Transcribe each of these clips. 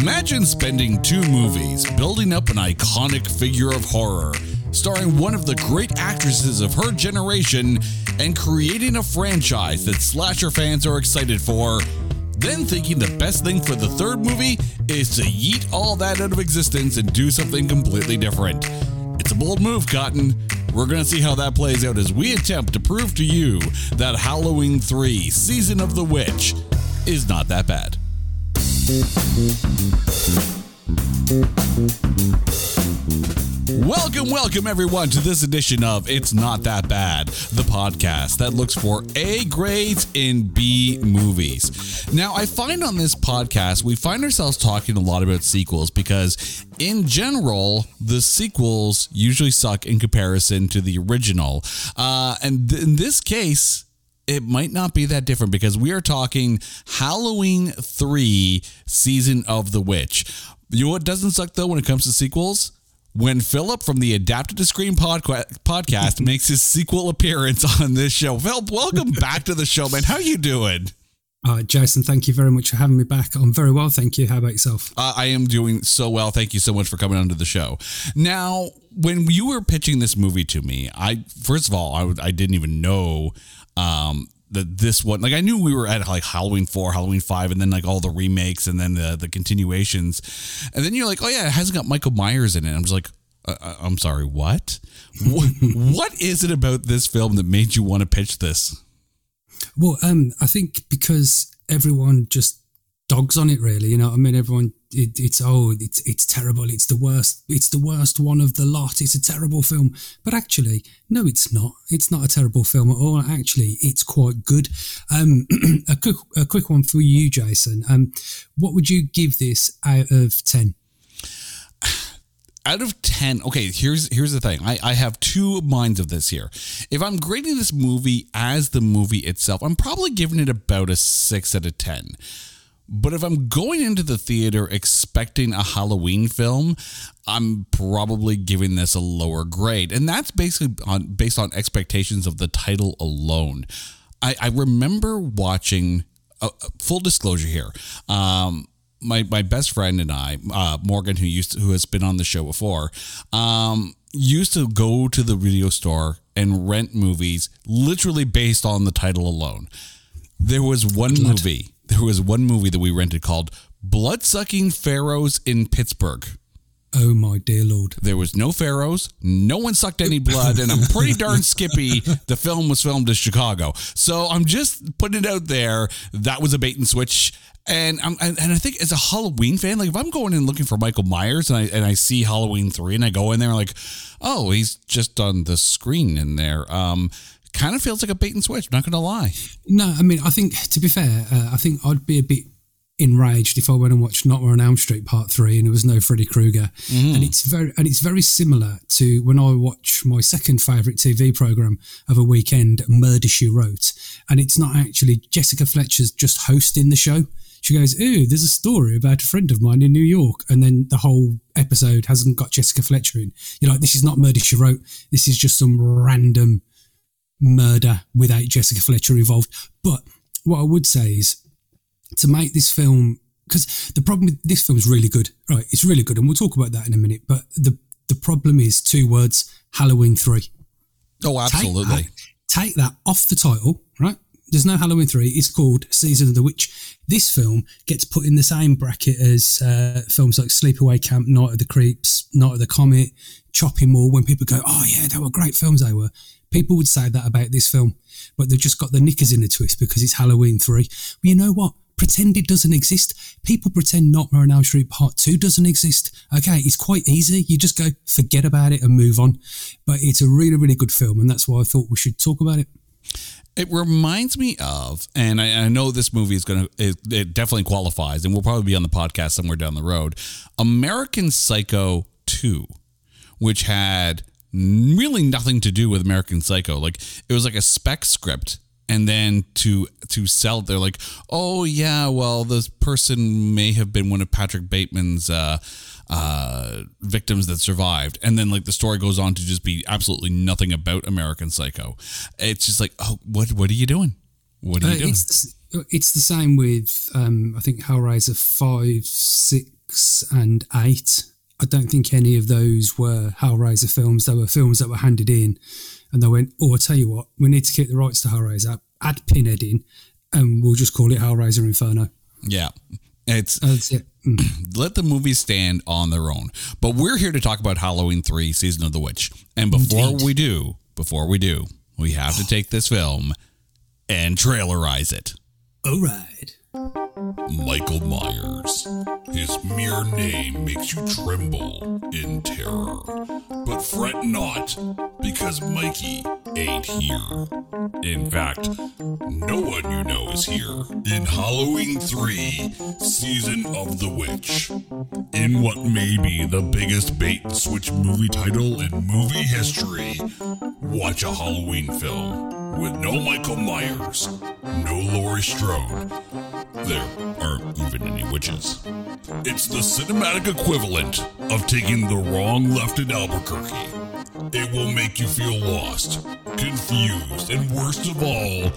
Imagine spending two movies building up an iconic figure of horror, starring one of the great actresses of her generation, and creating a franchise that slasher fans are excited for. Then thinking the best thing for the third movie is to yeet all that out of existence and do something completely different. It's a bold move, Cotton. We're going to see how that plays out as we attempt to prove to you that Halloween 3 Season of the Witch is not that bad. Welcome, welcome everyone to this edition of It's Not That Bad, the podcast that looks for A grades in B movies. Now, I find on this podcast, we find ourselves talking a lot about sequels because, in general, the sequels usually suck in comparison to the original. Uh, and th- in this case, it might not be that different because we are talking Halloween 3 Season of the Witch. You know what doesn't suck though when it comes to sequels? When Philip from the Adapted to Screen podca- podcast makes his sequel appearance on this show. Philip, welcome back to the show, man. How you doing? Uh, Jason, thank you very much for having me back. I'm very well, thank you. How about yourself? Uh, I am doing so well. Thank you so much for coming onto the show. Now, when you were pitching this movie to me, I first of all, I, I didn't even know um, that this one, like I knew we were at like Halloween four, Halloween five, and then like all the remakes and then the the continuations, and then you're like, oh yeah, it hasn't got Michael Myers in it. I'm just like. Uh, uh I'm sorry, what? what? What is it about this film that made you want to pitch this? Well, um, I think because everyone just dogs on it, really. You know, I mean, everyone, it, it's oh, it's it's terrible. It's the worst. It's the worst one of the lot. It's a terrible film. But actually, no, it's not. It's not a terrible film at all. Actually, it's quite good. Um, a quick a quick one for you, Jason. Um, what would you give this out of ten? out of 10 okay here's here's the thing I, I have two minds of this here if i'm grading this movie as the movie itself i'm probably giving it about a 6 out of 10 but if i'm going into the theater expecting a halloween film i'm probably giving this a lower grade and that's basically on based on expectations of the title alone i, I remember watching uh, full disclosure here um, my my best friend and I, uh, Morgan, who used to, who has been on the show before, um, used to go to the video store and rent movies literally based on the title alone. There was one movie. There was one movie that we rented called Bloodsucking Pharaohs in Pittsburgh. Oh my dear lord! There was no pharaohs. No one sucked any blood, and I'm pretty darn skippy. The film was filmed in Chicago, so I'm just putting it out there. That was a bait and switch, and I'm and I think as a Halloween fan, like if I'm going in looking for Michael Myers and I and I see Halloween three and I go in there like, oh, he's just on the screen in there. Um, kind of feels like a bait and switch. Not going to lie. No, I mean I think to be fair, uh, I think I'd be a bit enraged if I went and watched Nightmare on Elm Street Part Three and there was no Freddy Krueger. Mm. And it's very and it's very similar to when I watch my second favourite TV program of a weekend, Murder She Wrote, and it's not actually Jessica Fletcher's just hosting the show. She goes, "Ooh, there's a story about a friend of mine in New York," and then the whole episode hasn't got Jessica Fletcher in. You're like, "This is not Murder She Wrote. This is just some random murder without Jessica Fletcher involved." But what I would say is to make this film because the problem with this film is really good, right? It's really good, and we'll talk about that in a minute. But the the problem is two words: Halloween three. Oh, absolutely. Take that, take that off the title, right? There's no Halloween 3. It's called Season of the Witch. This film gets put in the same bracket as uh, films like Sleepaway Camp, Night of the Creeps, Night of the Comet, Chopping Mall. When people go, oh, yeah, they were great films, they were. People would say that about this film, but they've just got the knickers in the twist because it's Halloween 3. But you know what? Pretend it doesn't exist. People pretend Nightmare on Elm Street Part 2 doesn't exist. Okay, it's quite easy. You just go, forget about it and move on. But it's a really, really good film, and that's why I thought we should talk about it. It reminds me of, and I, I know this movie is going to, it, definitely qualifies, and we'll probably be on the podcast somewhere down the road. American Psycho 2, which had really nothing to do with American Psycho. Like, it was like a spec script. And then to to sell, they're like, oh yeah, well, this person may have been one of Patrick Bateman's uh, uh, victims that survived, and then like the story goes on to just be absolutely nothing about American Psycho. It's just like, oh, what what are you doing? What are you uh, doing? It's, it's the same with um, I think Hellraiser Six, and eight. I don't think any of those were Hellraiser films. They were films that were handed in, and they went, "Oh, I tell you what, we need to keep the rights to Hellraiser. Add Pinhead in, and we'll just call it Hellraiser Inferno." Yeah. It's That's it. Mm. let the movies stand on their own. But we're here to talk about Halloween 3 Season of the Witch. And before Indeed. we do, before we do, we have to take this film and trailerize it. All right. Michael Myers. His mere name makes you tremble in terror. But fret not, because Mikey ain't here. In fact, no one you know is here. In Halloween 3, Season of the Witch. In what may be the biggest bait and switch movie title in movie history, watch a Halloween film with no Michael Myers, no Laurie Strode, there aren't even any witches. It's the cinematic equivalent of taking the wrong left in Albuquerque. It will make you feel lost, confused, and worst of all,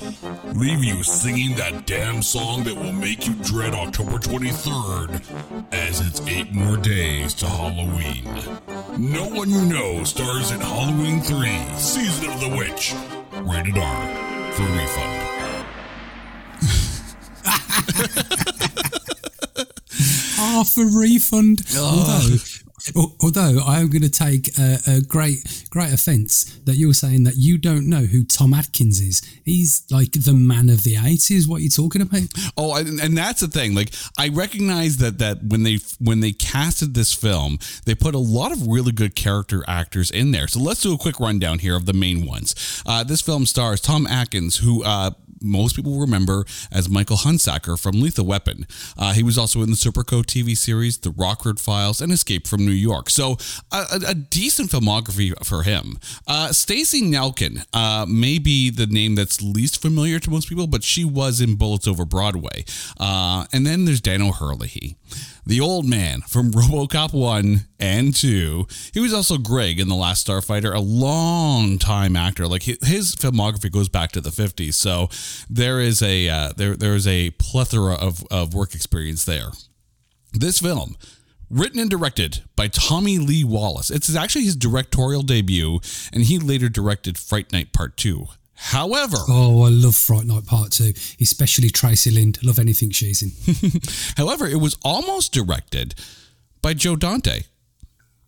leave you singing that damn song that will make you dread October 23rd, as it's eight more days to Halloween. No One You Know stars in Halloween 3, Season of the Witch. Rated R for refund. Half a refund. Although, although I am going to take a, a great, great offence that you're saying that you don't know who Tom Atkins is. He's like the man of the eighties. What are you talking about? Oh, and, and that's the thing. Like, I recognize that that when they when they casted this film, they put a lot of really good character actors in there. So let's do a quick rundown here of the main ones. Uh, this film stars Tom Atkins, who. Uh, most people remember as Michael Hunsaker from Lethal Weapon. Uh, he was also in the Serpico TV series, The Rockford Files, and Escape from New York. So a, a, decent filmography for him. Uh, Stacey Nelkin uh, may be the name that's least familiar to most people, but she was in Bullets Over Broadway. Uh, and then there's Dan O'Herlihy. The old man from RoboCop 1 and 2. He was also Greg in The Last Starfighter, a long time actor. Like his, filmography goes back to the 50s. So there is a uh, there there is a plethora of, of work experience there. This film, written and directed by Tommy Lee Wallace. It's actually his directorial debut, and he later directed Fright Night Part 2. However, Oh, I love Fright Night Part Two, especially Traci Lind. Love anything she's in. However, it was almost directed by Joe Dante,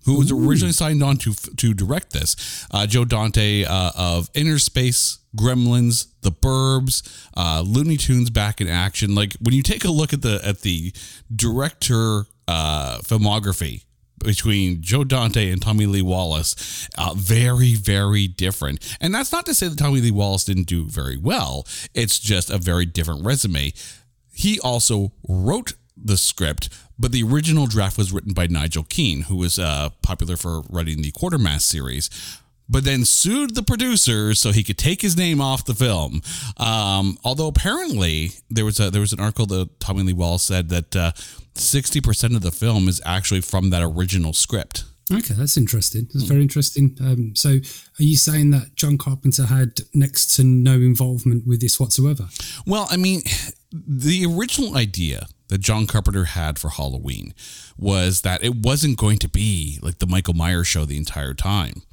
who was originally signed on to to direct this. Uh, Joe Dante uh, of Inner Space, Gremlins, The Burbs, uh, Looney Tunes back in action. Like when you take a look at the at the director uh, filmography between Joe Dante and Tommy Lee Wallace uh, very, very different. And that's not to say that Tommy Lee Wallace didn't do very well, it's just a very different resume. He also wrote the script, but the original draft was written by Nigel Kneale, who was uh, popular for writing the Quatermass series. But then sued the producers so he could take his name off the film. Um, although apparently there was a, there was an article that Tommy Lee Wallace said that uh, 60% of the film is actually from that original script. Okay, that's interesting. That's very interesting. Um, so, are you saying that John Carpenter had next to no involvement with this whatsoever? Well, I mean, the original idea that John Carpenter had for Halloween was that it wasn't going to be like the Michael Myers show the entire time.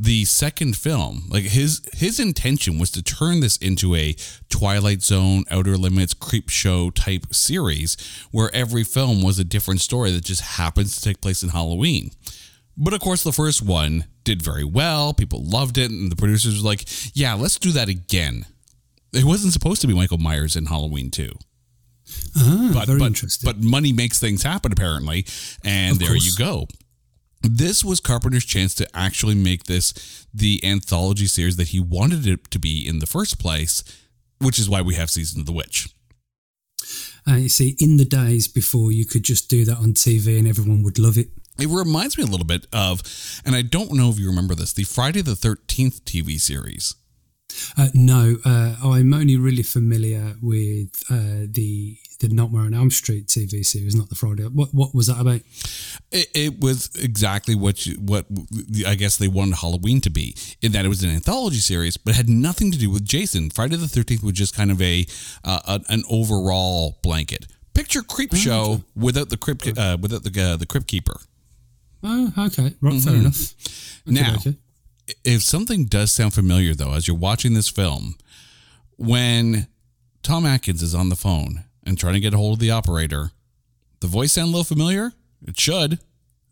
The second film, like his his intention was to turn this into a Twilight Zone, Outer Limits, creep show type series where every film was a different story that just happens to take place in Halloween. But of course, the first one did very well. People loved it, and the producers were like, "Yeah, let's do that again." It wasn't supposed to be Michael Myers in Halloween 2. Ah, But, but, but money makes things happen, apparently. And there you go. This was Carpenter's chance to actually make this the anthology series that he wanted it to be in the first place, which is why we have Season of the Witch. Uh, you see, in the days before you could just do that on TV and everyone would love it. It reminds me a little bit of, and I don't know if you remember this, the Friday the 13th TV series. Uh, no, uh, I'm only really familiar with uh, the the Nightmare on Elm Street TV series, not the Friday. What what was that about? It, it was exactly what you, what I guess they wanted Halloween to be, in that it was an anthology series, but had nothing to do with Jason. Friday the Thirteenth was just kind of a uh, an- overall blanket. Picture Creep Show without the crypt uh, without the uh, the crypt keeper. Oh, okay. Right, fair enough. Okay, Now, okay. if something does sound familiar though as you're watching this film when tom atkins is on the phone and trying to get a hold of the operator. The voice sound a little familiar? It should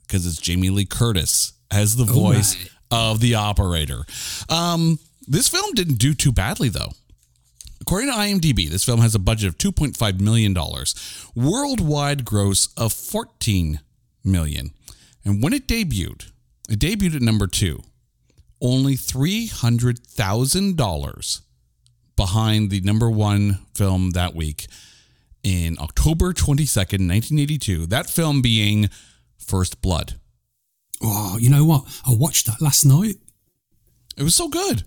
because it's jamie lee curtis as the voice right. of the operator. Um, this film didn't do too badly though. According to IMDb, this film has a budget of $2.5 million, worldwide gross of 14 million. And when it debuted, it debuted at number two, only $300,000 behind the number one film that week in October 22nd, 1982. That film being First Blood. Oh, you know what? I watched that last night. It was so good.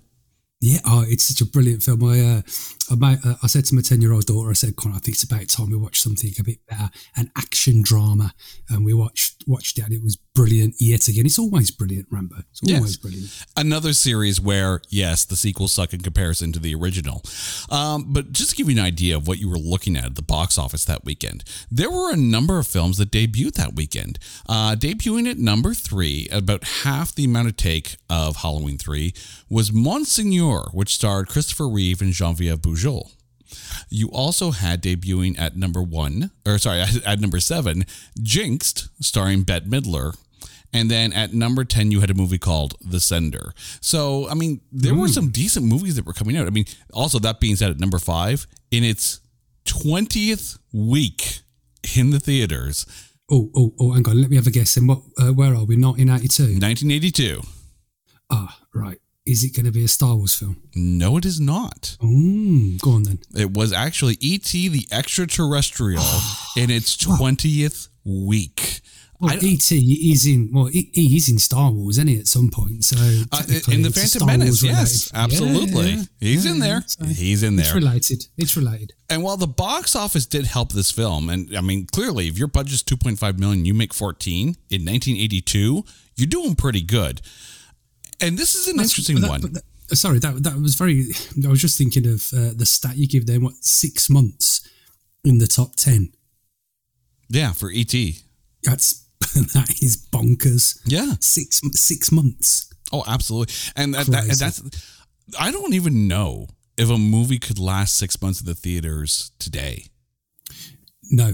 Yeah, oh, it's such a brilliant film. I, uh, I, uh, I said to my ten-year-old daughter, I said, "Con, I think it's about time we watch something a bit better, an action drama." And we watched watched it, and it was brilliant yet again. It's always brilliant, Rambo. It's Yes. always brilliant. another series where yes the sequels suck in comparison to the original um, but just to give you an idea of what you were looking at at the box office that weekend there were a number of films that debuted that weekend uh, debuting at number three about half the amount of take of halloween 3 was Monsignor, which starred christopher reeve and genevieve bujold you also had debuting at number one, or sorry, at, at number seven, Jinxed, starring Bette Midler. And then at number 10, you had a movie called The Sender. So, I mean, there were some decent movies that were coming out. I mean, also, that being said, at number five, in its 20th week in the theaters, Oh, oh, oh, hang on. Let me have a guess. And what? Uh, where are we? 1982. 1982. Ah, right. Is it going to be a Star Wars film? No, it is not. Mm, go on then. It was actually E.T. the Extraterrestrial in its 20th week. Well, E.T. is in. Well, he, he is in Star Wars, isn't he? At some point, so Uh, in the Phantom Menace, yes, Yeah, absolutely. yeah, He's yeah, in there. so He's in there. It's related. It's related. And while the box office did help this film, and I mean, clearly, if your budget's 2.5 million, you make 14 in 1982, you're doing pretty good. And this is an interesting that- one. that- sorry, that that was very. I was just thinking of uh, the stat you give them. What six months in the top ten? yeah, for ET. That's that is bonkers. Yeah. Six six months. Oh, absolutely. And, that, that, and that's, I don't even know if a movie could last six months in the theaters today. No,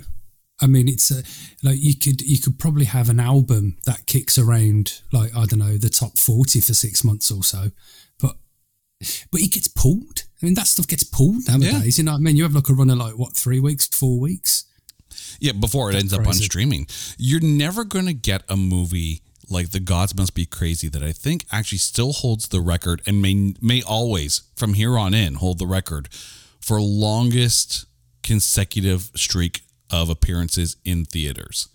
I mean it's a, like you could you could probably have an album that kicks around like I don't know the top forty for six months or so, but but it gets pulled. I mean that stuff gets pulled nowadays. You know what I mean? You have like a run of like what three weeks, four weeks. Yeah, before it ends up on streaming. You're never going to get a movie like The Gods Must Be Crazy that I think actually still holds the record and may may always from here on in hold the record for longest consecutive streak of appearances in theaters.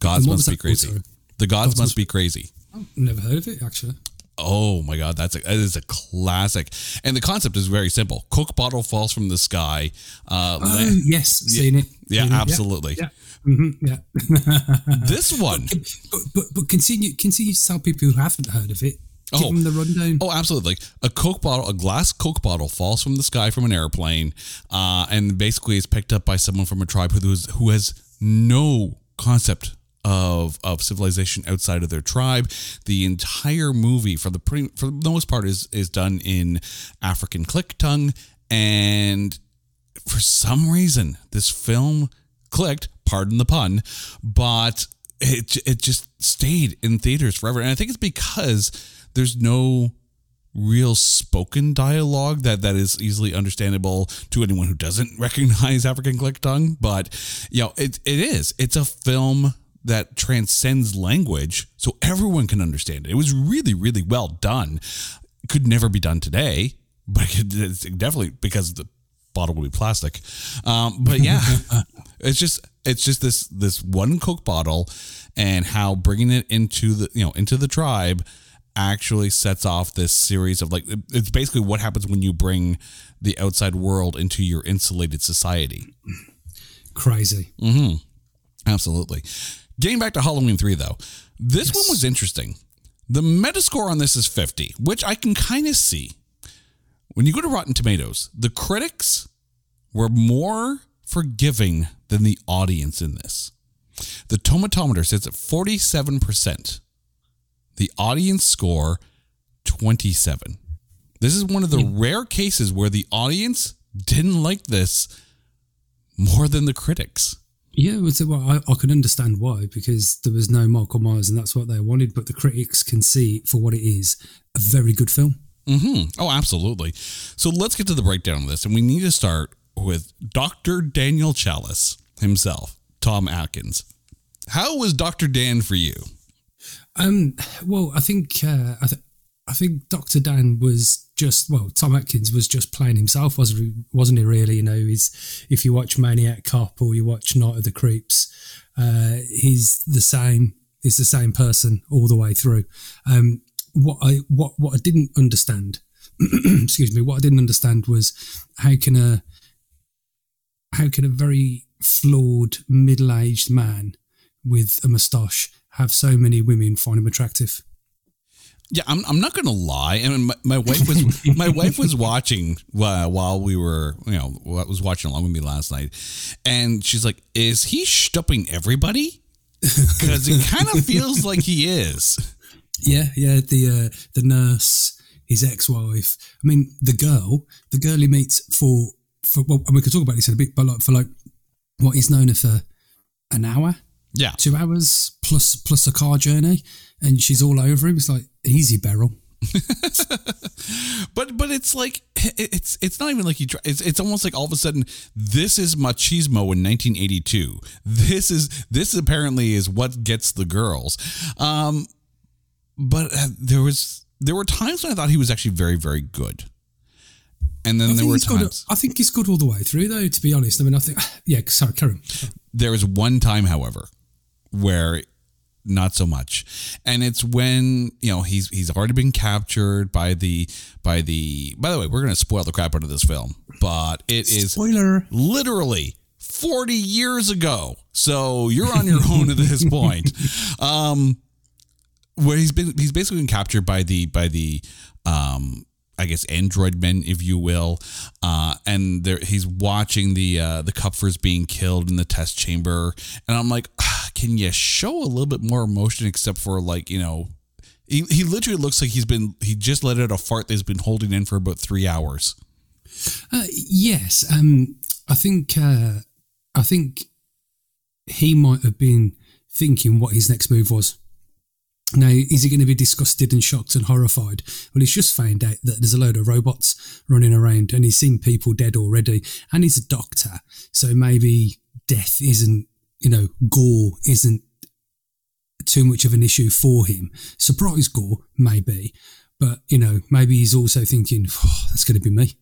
Gods Must Be Crazy. sorry? The Gods, Gods Must Must- Be Crazy. I've never heard of it actually. Oh my god, that's a that is a classic. And the concept is very simple. Coke bottle falls from the sky. Uh, Oh yes, seen it. yeah, Seen it, absolutely. Yeah, hmm yeah. This one but, but but continue continue to tell people who haven't heard of it. Give Oh. them the rundown. Oh, absolutely! Like a Coke bottle, a glass Coke bottle falls from the sky from an airplane, uh, and basically is picked up by someone from a tribe who has who has no concept of of civilization outside of their tribe. The entire movie, for the pretty, for the most part, is is done in African click tongue, and for some reason, this film clicked. Pardon the pun, but it it just stayed in theaters forever, and I think it's because there's no real spoken dialogue that that is easily understandable to anyone who doesn't recognize African click tongue. But you know, it it is. It's a film that transcends language, so everyone can understand it. It was really, really well done. Could never be done today, but it's definitely because the bottle will be plastic. Um, but yeah, it's just it's just this this one Coke bottle, and how bringing it into the you know into the tribe actually sets off this series of like it's basically what happens when you bring the outside world into your insulated society. Crazy. Mm-hmm. Absolutely. Getting back to Halloween 3 though. This one was interesting. The Metascore on this is 50, which I can kind of see. When you go to Rotten Tomatoes, the critics were more forgiving than the audience in this. The tomatometer sits at 47%. The audience score 27. This is one of the rare cases where the audience didn't like this more than the critics. Yeah, well, I, I can understand why because there was no Michael Myers and that's what they wanted. But the critics can see for what it is a very good film. hmm Oh, absolutely. So let's get to the breakdown of this. And we need to start with Dr. Daniel Challis himself, Tom Atkins. How was Dr. Dan for you? Um, well, I think uh, I, th- I think Doctor Dan was just well, Tom Atkins was just playing himself, wasn't he, wasn't he? Really, you know, he's if you watch Maniac Cop or you watch Night of the Creeps, uh, he's the same. He's the same person all the way through. Um, what I what what I didn't understand, excuse me, what I didn't understand was how can a how can a very flawed middle aged man with a moustache have so many women find him attractive. Yeah, I'm, I'm not gonna lie. I mean, my, my wife was my wife was watching uh, while we were you know was watching along with me last night, and she's like, "Is he stopping everybody?" Because it kind of feels like he is. Yeah, yeah. The uh, the nurse, his ex-wife. I mean, the girl, the girl he meets for for. Well, and we could talk about this in a bit, but like for like what he's known her for an hour, Yeah, two hours plus plus a car journey, and she's all over him. It's like easy, Beryl. but but it's like it's it's not even like he. try- It's it's almost like all of a sudden this is machismo in 1982. This is this apparently is what gets the girls. Um, but uh, there was there were times when I thought he was actually very very good, and then I there were he's good, times. I think he's good all the way through, though. To be honest, I mean, I think yeah. Sorry, Karen. There was one time, however, where not so much, and it's when you know he's he's already been captured by the by the. By the way, we're going to spoil the crap out of this film, but it is Spoiler. literally 40 years ago. So you're on your own at this point. Um, where he's been, he's basically been captured by the, by the, um, I guess android men, if you will, uh, and there he's watching the uh, the Kupfers being killed in the test chamber, and I'm like, ah, can you show a little bit more emotion, except for like you know, he, he literally looks like he's been he just let out a fart that he's been holding in for about three hours. Uh, yes, um, I think uh, I think he might have been thinking what his next move was. Now, is he going to be disgusted and shocked and horrified? Well, he's just found out that there's a load of robots running around and he's seen people dead already. And he's a doctor. So maybe death isn't, you know, gore isn't too much of an issue for him. Surprise gore, maybe. But, you know, maybe he's also thinking, oh, that's going to be me.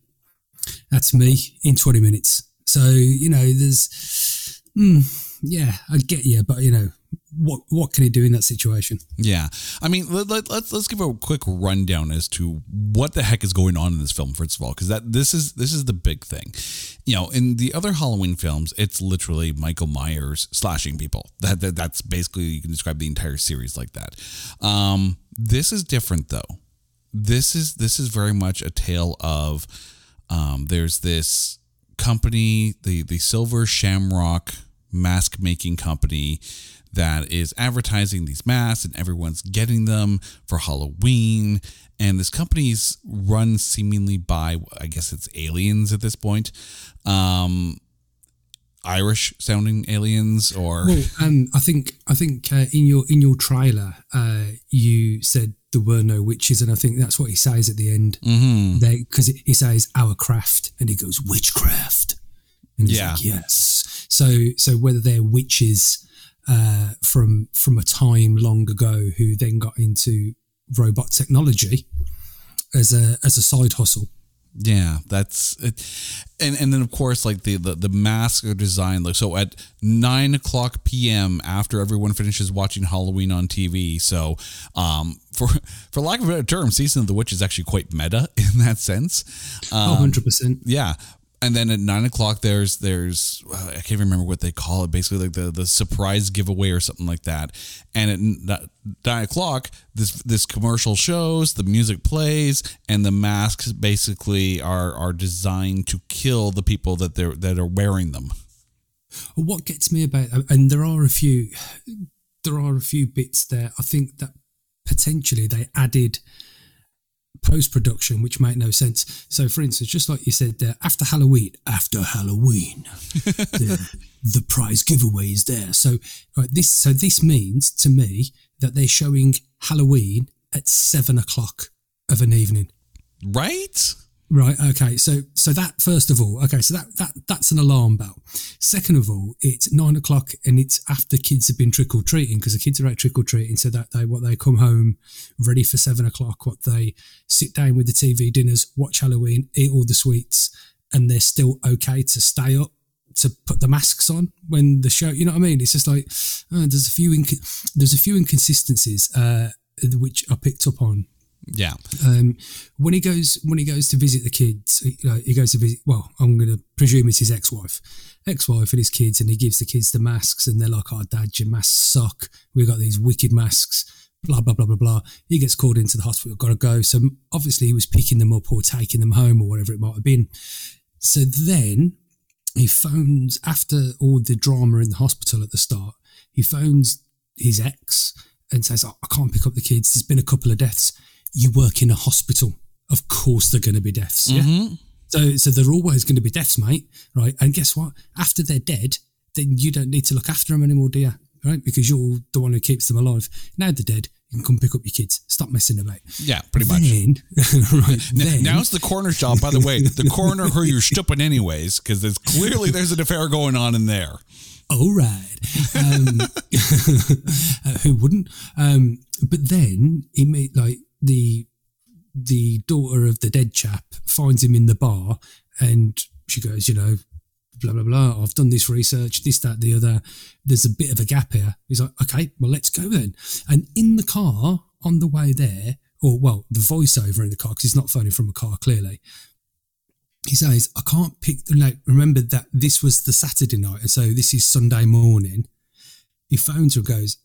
That's me in 20 minutes. So, you know, there's, mm, yeah, I get you, but, you know, what what can he do in that situation? Yeah, I mean, let, let, let's let's give a quick rundown as to what the heck is going on in this film. First of all, because that this is this is the big thing. You know, in the other Halloween films, it's literally Michael Myers slashing people. That, that that's basically you can describe the entire series like that. Um, this is different though. This is this is very much a tale of um, there's this company, the the Silver Shamrock mask making company that is advertising these masks and everyone's getting them for Halloween. And this company's run seemingly by, I guess it's aliens at this point. Um, Irish sounding aliens or Well, um, I think I think uh, in your in your trailer, uh, you said there were no witches, and I think that's what he says at the end. Because he says our craft, and he goes witchcraft, and he's Yeah. like, yes. So so whether they're witches uh, from from a time long ago who then got into robot technology as a as a side hustle. Yeah, that's it. And and then of course like the the, the masks are designed like so at nine o'clock p.m. after everyone finishes watching Halloween on TV. So um for for lack of a better term, season of the witch is actually quite meta in that sense. Oh, Um, 100 percent. yeah. And then at nine o'clock, there's there's uh, I can't remember what they call it. Basically, like the, the surprise giveaway or something like that. And at nine o'clock, this this commercial shows, the music plays, and the masks basically are are designed to kill the people that they're that are wearing them. What gets me about, and there are a few, there are a few bits there. I think that potentially they added post production, which make no sense. So, for instance, just like you said there, after Halloween, after Halloween, the, the prize giveaway is there. So, right, this so this means to me that they're showing Halloween at seven o'clock of an evening. Right? Right. Okay. So, so that first of all, okay. So that that that's an alarm bell. Second of all, it's nine o'clock and it's after kids have been trick or treating because the kids are out trick or treating. So that they what they come home ready for seven o'clock. What they sit down with the TV dinners, watch Halloween, eat all the sweets, and they're still okay to stay up to put the masks on when the show. You know what I mean? It's just like uh, there's a few inc- there's a few inconsistencies uh, which I picked up on Yeah. um, when he goes when he goes to visit the kids, he, he goes to visit. Well, I'm going to presume it's his ex-wife, ex-wife and his kids, and he gives the kids the masks, and they're like, "Oh, Dad, your masks suck. We've got these wicked masks." Blah blah blah blah blah. He gets called into the hospital. Got to go. So obviously he was picking them up or taking them home or whatever it might have been. So then he phones after all the drama in the hospital at the start. He phones his ex and says, oh, "I can't pick up the kids. There's been a couple of deaths." You work in a hospital. Of course, they're going to be deaths. Yeah. So, so they're always going to be deaths, mate. Right. And guess what? After they're dead, then you don't need to look after them anymore, do you? Right. Because you're the one who keeps them alive. Now they're dead. You can come pick up your kids. Stop messing about. Yeah, pretty much. Then, right. Then, Now it's the coroner's job. By the way, the coroner who you're stooping anyways, because there's clearly there's an affair going on in there. all right. Um, uh, who wouldn't? Um, but then he made like the the daughter of the dead chap finds him in the bar, and she goes, you know, blah blah blah. I've done this research, this that the other. There's a bit of a gap here. He's like, okay, well let's go then. And in the car on the way there, or well, the voiceover in the car because he's not phoning from a car clearly he says, I can't pick, like, remember that this was the Saturday night, and so this is Sunday morning. He phones her and goes,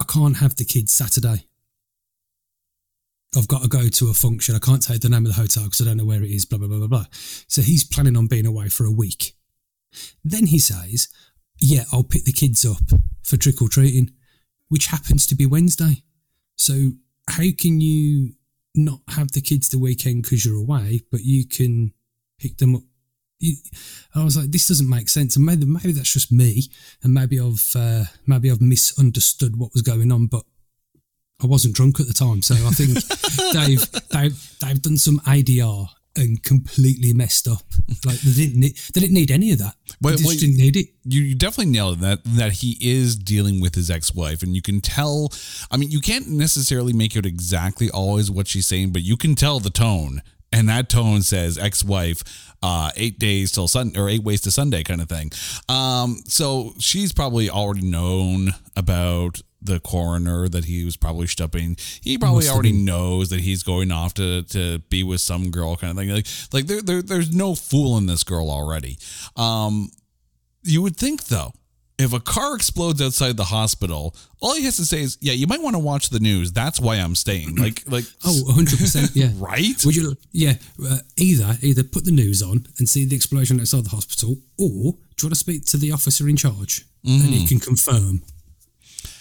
I can't have the kids Saturday. I've got to go to a function. I can't take the name of the hotel because I don't know where it is, blah, blah, blah, blah, blah. So he's planning on being away for a week. Then he says, Yeah, I'll pick the kids up for trick or treating, which happens to be Wednesday. So how can you not have the kids the weekend because you're away, but you can pick them up? I was like, this doesn't make sense, and maybe maybe that's just me, and maybe I've uh, maybe I've misunderstood what was going on, but I wasn't drunk at the time, so I think they've they've they've done some ADR and completely messed up. Like they didn't need, they didn't need any of that. Well, they just well, didn't need it. You, definitely nailed that that he is dealing with his ex-wife and you can tell I mean you can't necessarily make out exactly always what she's saying but you can tell the tone and that tone says ex-wife uh 8 days till Sunday or 8 ways to Sunday kind of thing. Um so she's probably already known about the coroner that he was probably stepping. He probably Must already knows that he's going off to, to be with some girl kind of thing. Like like there, there there's no fooling this girl already. Um you would think though, if a car explodes outside the hospital, all he has to say is, "Yeah, you might want to watch the news. That's why I'm staying." Like, like, Oh, 100 percent. Yeah. right? Would you? Yeah. Uh, either either put the news on and see the explosion outside the hospital, or do you want to speak to the officer in charge and he can confirm?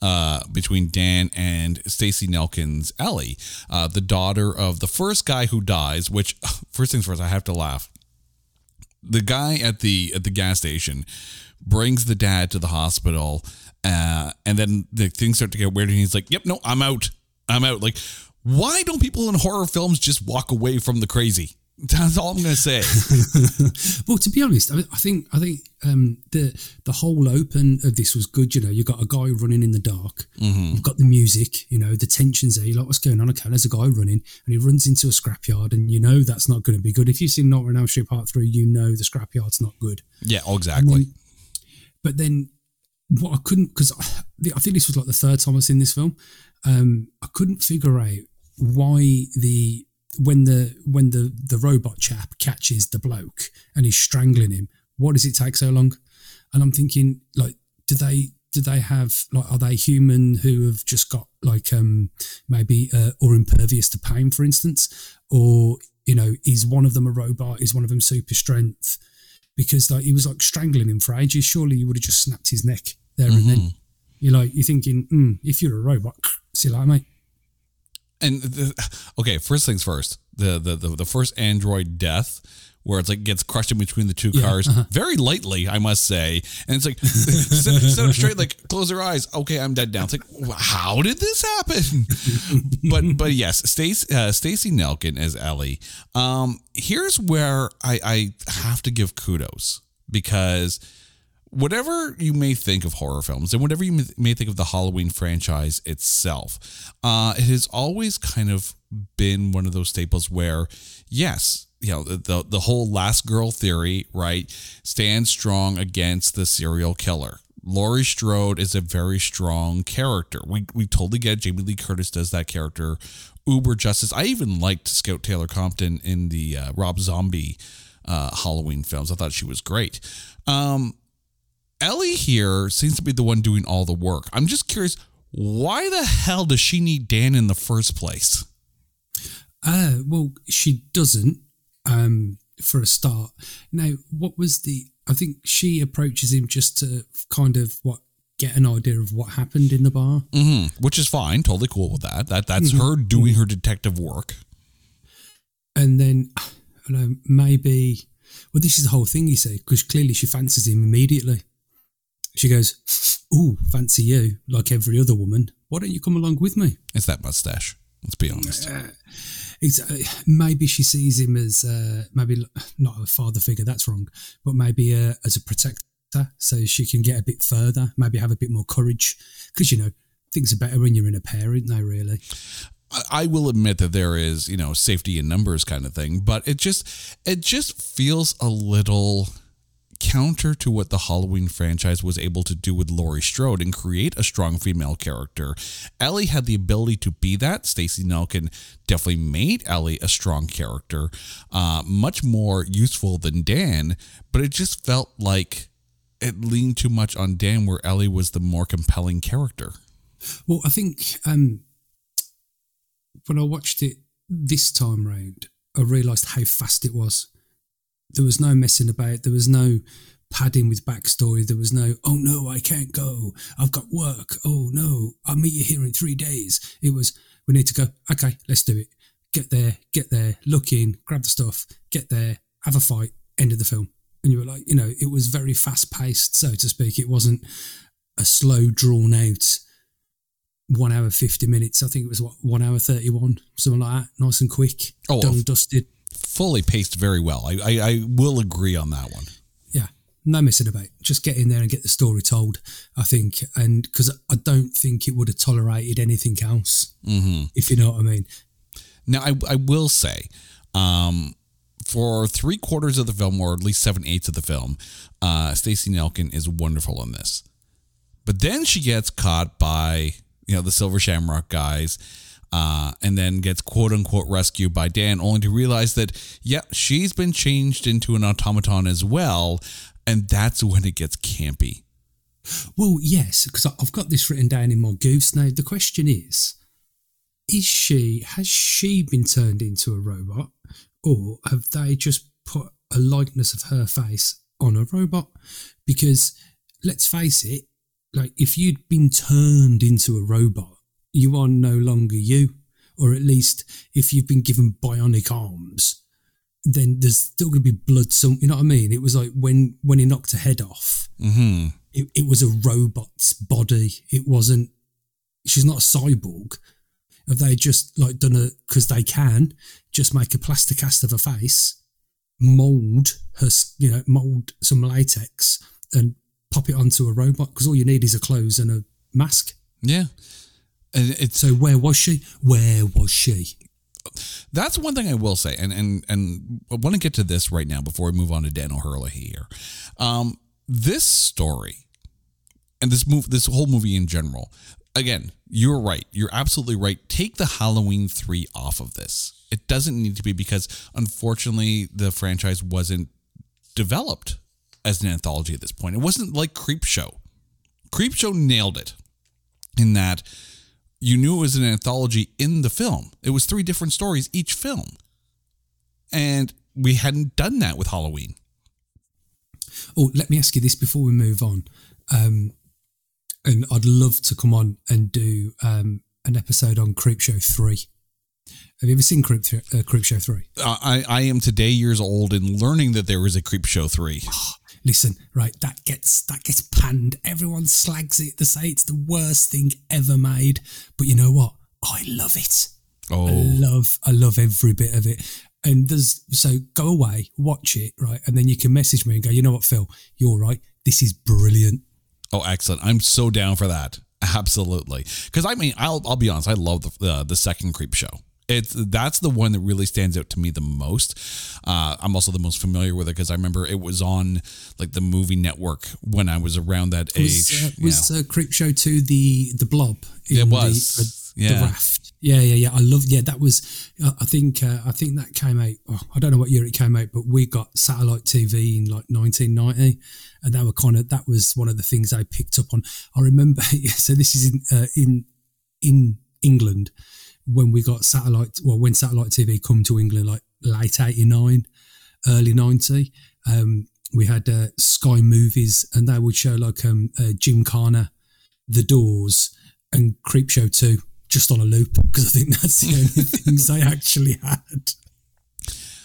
uh, between Dan and Stacey Nelkin's Ellie, uh, the daughter of the first guy who dies. Which first things first, I have to laugh. The guy at the at the gas station brings the dad to the hospital, uh, and then the things start to get weird. And he's like, "Yep, no, I'm out. I'm out." Like, why don't people in horror films just walk away from the crazy? That's all I'm going to say. well, to be honest, I, I think I think um, the the whole open of this was good. You know, you got a guy running in the dark. Mm-hmm. You've got the music. You know, the tensions there. You're like, what's going on? Okay, there's a guy running, and he runs into a scrapyard, and you know that's not going to be good. If you've seen Nightmare on Street Part Three, you know the scrapyard's not good. Yeah, oh, exactly. Then, but then, what I couldn't because I, I think this was like the third time I've seen this film. Um, I couldn't figure out why the when the when the the robot chap catches the bloke and he's strangling him what does it take so long? And i'm thinking like do they do they have like are they human who have just got like um maybe uh, or impervious to pain for instance? Or you know is one of them a robot? Is one of them super strength? Because like he was like strangling him for ages. Surely you would have just snapped his neck there mm-hmm. and then. You're like you're thinking mm, if you're a robot see you later mate and the, okay, first things first. The, the the the first android death where it's like gets crushed in between the two yeah, cars uh-huh. very lightly, I must say. And it's like sit, sit up straight, like close their eyes. Okay, I'm dead now. It's like how did this happen? but but yes, Stacey uh, Stacey Nelkin as Ellie. Um, here's where I I have to give kudos because whatever you may think of horror films and whatever you may think of the Halloween franchise itself, uh, it has always kind of been one of those staples where, yes, you know, the, the whole last girl theory, right, stands strong against the serial killer. Laurie Strode is a very strong character. We we totally get. Jamie Lee Curtis does that character uber justice. I even liked Scout Taylor Compton in the uh, Rob Zombie uh, Halloween films. I thought she was great. Um, Ellie here seems to be the one doing all the work. I'm just curious, why the hell does she need Dan in the first place? Uh, well, she doesn't, um, for a start. Now, what was the. I think she approaches him just to kind of what get an idea of what happened in the bar, mm-hmm. which is fine, totally cool with that. That that's mm-hmm. her doing her detective work. And then, I know, maybe. Well, this is the whole thing, you see, because clearly she fancies him immediately. She goes, Ooh, fancy you, like every other woman. Why don't you come along with me? It's that mustache. Let's be honest. Uh, uh, maybe she sees him as uh, maybe not a father figure. That's wrong, but maybe uh, as a protector, so she can get a bit further. Maybe have a bit more courage, because you know things are better when you're in a pair, aren't they? Really. I will admit that there is, you know, safety in numbers kind of thing, but it just it just feels a little counter to what the Halloween franchise was able to do with Laurie Strode and create a strong female character. Ellie had the ability to be that. Stacey Nelkin definitely made Ellie a strong character, uh, much more useful than Dan, but it just felt like it leaned too much on Dan, where Ellie was the more compelling character. Well, I think um, when I watched it this time round, I realised how fast it was. There was no messing about. There was no padding with backstory. There was no, oh no, I can't go. I've got work. Oh no, I'll meet you here in three days. It was, we need to go. Okay, let's do it. Get there, get there, look in, grab the stuff, get there, have a fight, end of the film. And you were like, you know, it was very fast paced, so to speak. It wasn't a slow, drawn out one hour, 50 minutes. I think it was what, one hour, 31, something like that. Nice and quick. Oh, done, dusted. Fully paced very well. I, I, I will agree on that one. Yeah, no messing about. Just get in there and get the story told, I think. And because I don't think it would have tolerated anything else, mm-hmm. if you know what I mean. Now, I, I will say, um, for three quarters of the film, or at least seven eighths of the film, uh, Stacey Nelkin is wonderful in this. But then she gets caught by you know the Silver Shamrock guys, uh, and then gets quote unquote rescued by Dan, only to realize that yeah, she's been changed into an automaton as well, and that's when it gets campy. Well, yes, because I've got this written down in my goose. Now the question is: Is she has she been turned into a robot, or have they just put a likeness of her face on a robot? Because let's face it, like if you'd been turned into a robot, you are no longer you. Or at least if you've been given bionic arms, then there's still going to be blood. Some, you know what I mean? It was like when when he knocked her head off. Mm-hmm. It, it was a robot's body. It wasn't. She's not a cyborg. Have they just like done a because they can just make a plastic cast of her face, mold her, you know, mold some latex and pop it onto a robot because all you need is a clothes and a mask. Yeah. And So where was she? Where was she? that's one thing I will say, and and and I want to get to this right now before we move on to Dan O'Herlihy here. Um, this story and this move, this whole movie in general. Again, you're right. You're absolutely right. Take the Halloween three off of this. It doesn't need to be because unfortunately the franchise wasn't developed as an anthology at this point. It wasn't like Creepshow. Creepshow nailed it in that you knew it was an anthology in the film. It was three different stories each film. And we hadn't done that with Halloween. Oh, let me ask you this before we move on. Um, and I'd love to come on and do um, an episode on Creepshow 3. Have you ever seen Creep, uh, Creepshow 3? Uh, I, I am today years old and learning that there was a Creepshow 3. Listen, right, that gets that gets panned. Everyone slags it. They say it's the worst thing ever made. But you know what? I love it. I Oh, love I love every bit of it. And there's so go away, watch it, right? And then you can message me and go, you know what, Phil, you're right. This is brilliant. oh, excellent. I'm so down for that. Absolutely. Because I mean, I'll, I'll be honest, I love the, uh, the second Creepshow. It's that's the one that really stands out to me the most. Uh, I'm also the most familiar with it because I remember it was on like the movie network when I was around that Was, age. uh, was uh, Creepshow 2 the the blob? It was, The, uh, yeah. the raft. Yeah, yeah, yeah. I love. Yeah, that was. Uh, I think. Uh, I think that came out. Oh, I don't know what year it came out, but we got satellite TV in like 1990, and they were kind of. That was one of the things I picked up on. I remember. So this is in uh, in in England when we got satellite. Well, when satellite TV come to England, like late 89, early 90. Um, we had uh, Sky Movies, and they would show like um, uh, Jim Carner, The Doors, and Creepshow 2 just on a loop because I think that's the only things they actually had.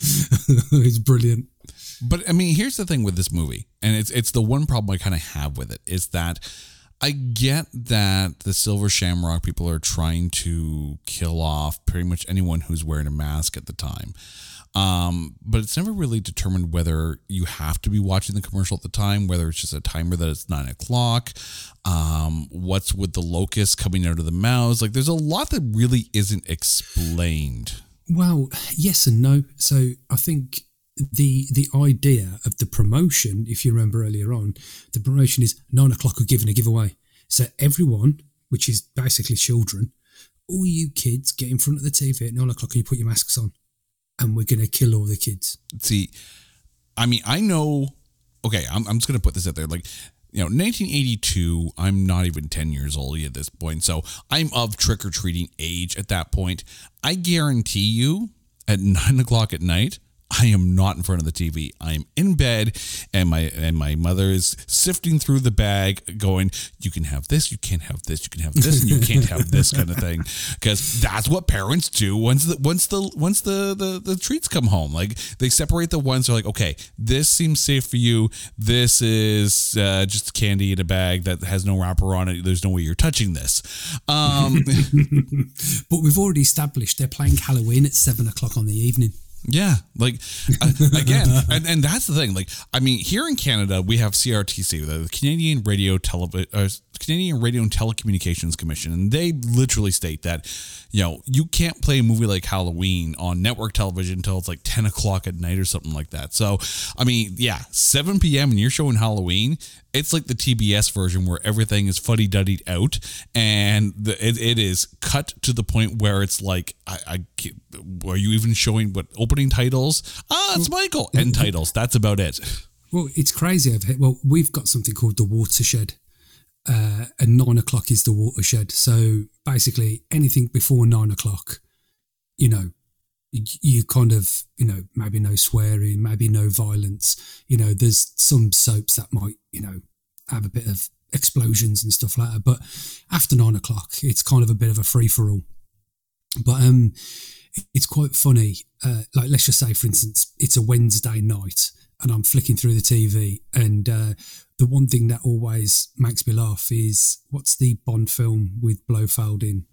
it's brilliant. But I mean, here's the thing with this movie, and it's it's the one problem I kind of have with it is that I get that the Silver Shamrock people are trying to kill off pretty much anyone who's wearing a mask at the time. Um, but it's never really determined whether you have to be watching the commercial at the time, whether it's just a timer that it's nine o'clock, um, what's with the locust coming out of the mouths. Like, there's a lot that really isn't explained. Well, yes and no. So I think the the idea of the promotion, if you remember earlier on, the promotion is nine o'clock we're giving a giveaway. So everyone, which is basically children, all you kids get in front of the TV at nine o'clock and you put your masks on, and we're gonna kill all the kids. see, I mean, I know. Okay, I'm, I'm just gonna put this out there. Like, you know, 1982, I'm not even 10 years old at this point. So I'm of trick or treating age at that point. I guarantee you at nine o'clock at night, I am not in front of the TV. I'm in bed and my and my mother is sifting through the bag going, you can have this, you can't have this, you can have this and you can't have this kind of thing because that's what parents do once the once the once the, the the treats come home. Like they separate the ones they're like, "Okay, this seems safe for you. This is uh, just candy in a bag that has no wrapper on it. There's no way you're touching this." Um But we've already established they're playing Halloween at seven o'clock on the evening. Yeah, like uh, again, and, and that's the thing. Like, I mean, here in Canada, we have CRTC, the Canadian Radio Tele- uh, Canadian Radio and Telecommunications Commission, and they literally state that, you know, you can't play a movie like Halloween on network television until it's like ten o'clock at night or something like that. So, I mean, yeah, seven p.m. and you're showing Halloween, it's like the TBS version where everything is fuddy duddied out, and the, it, it is cut to the point where it's like, I, I are you even showing what opening titles? Ah, it's Michael. End titles. That's about it. Well, it's crazy. Well, we've got something called the watershed, uh, and nine o'clock is the watershed. So basically, anything before nine o'clock, you know, you, kind of, you know, maybe no swearing, maybe no violence. You know, there's some soaps that might, you know, have a bit of explosions and stuff like that. But after nine o'clock, it's kind of a bit of a free for all. But um, it's quite funny. Uh, like, let's just say, for instance, it's a Wednesday night and I'm flicking through the TV, and uh, the one thing that always makes me laugh is what's the Bond film with Blofeld in?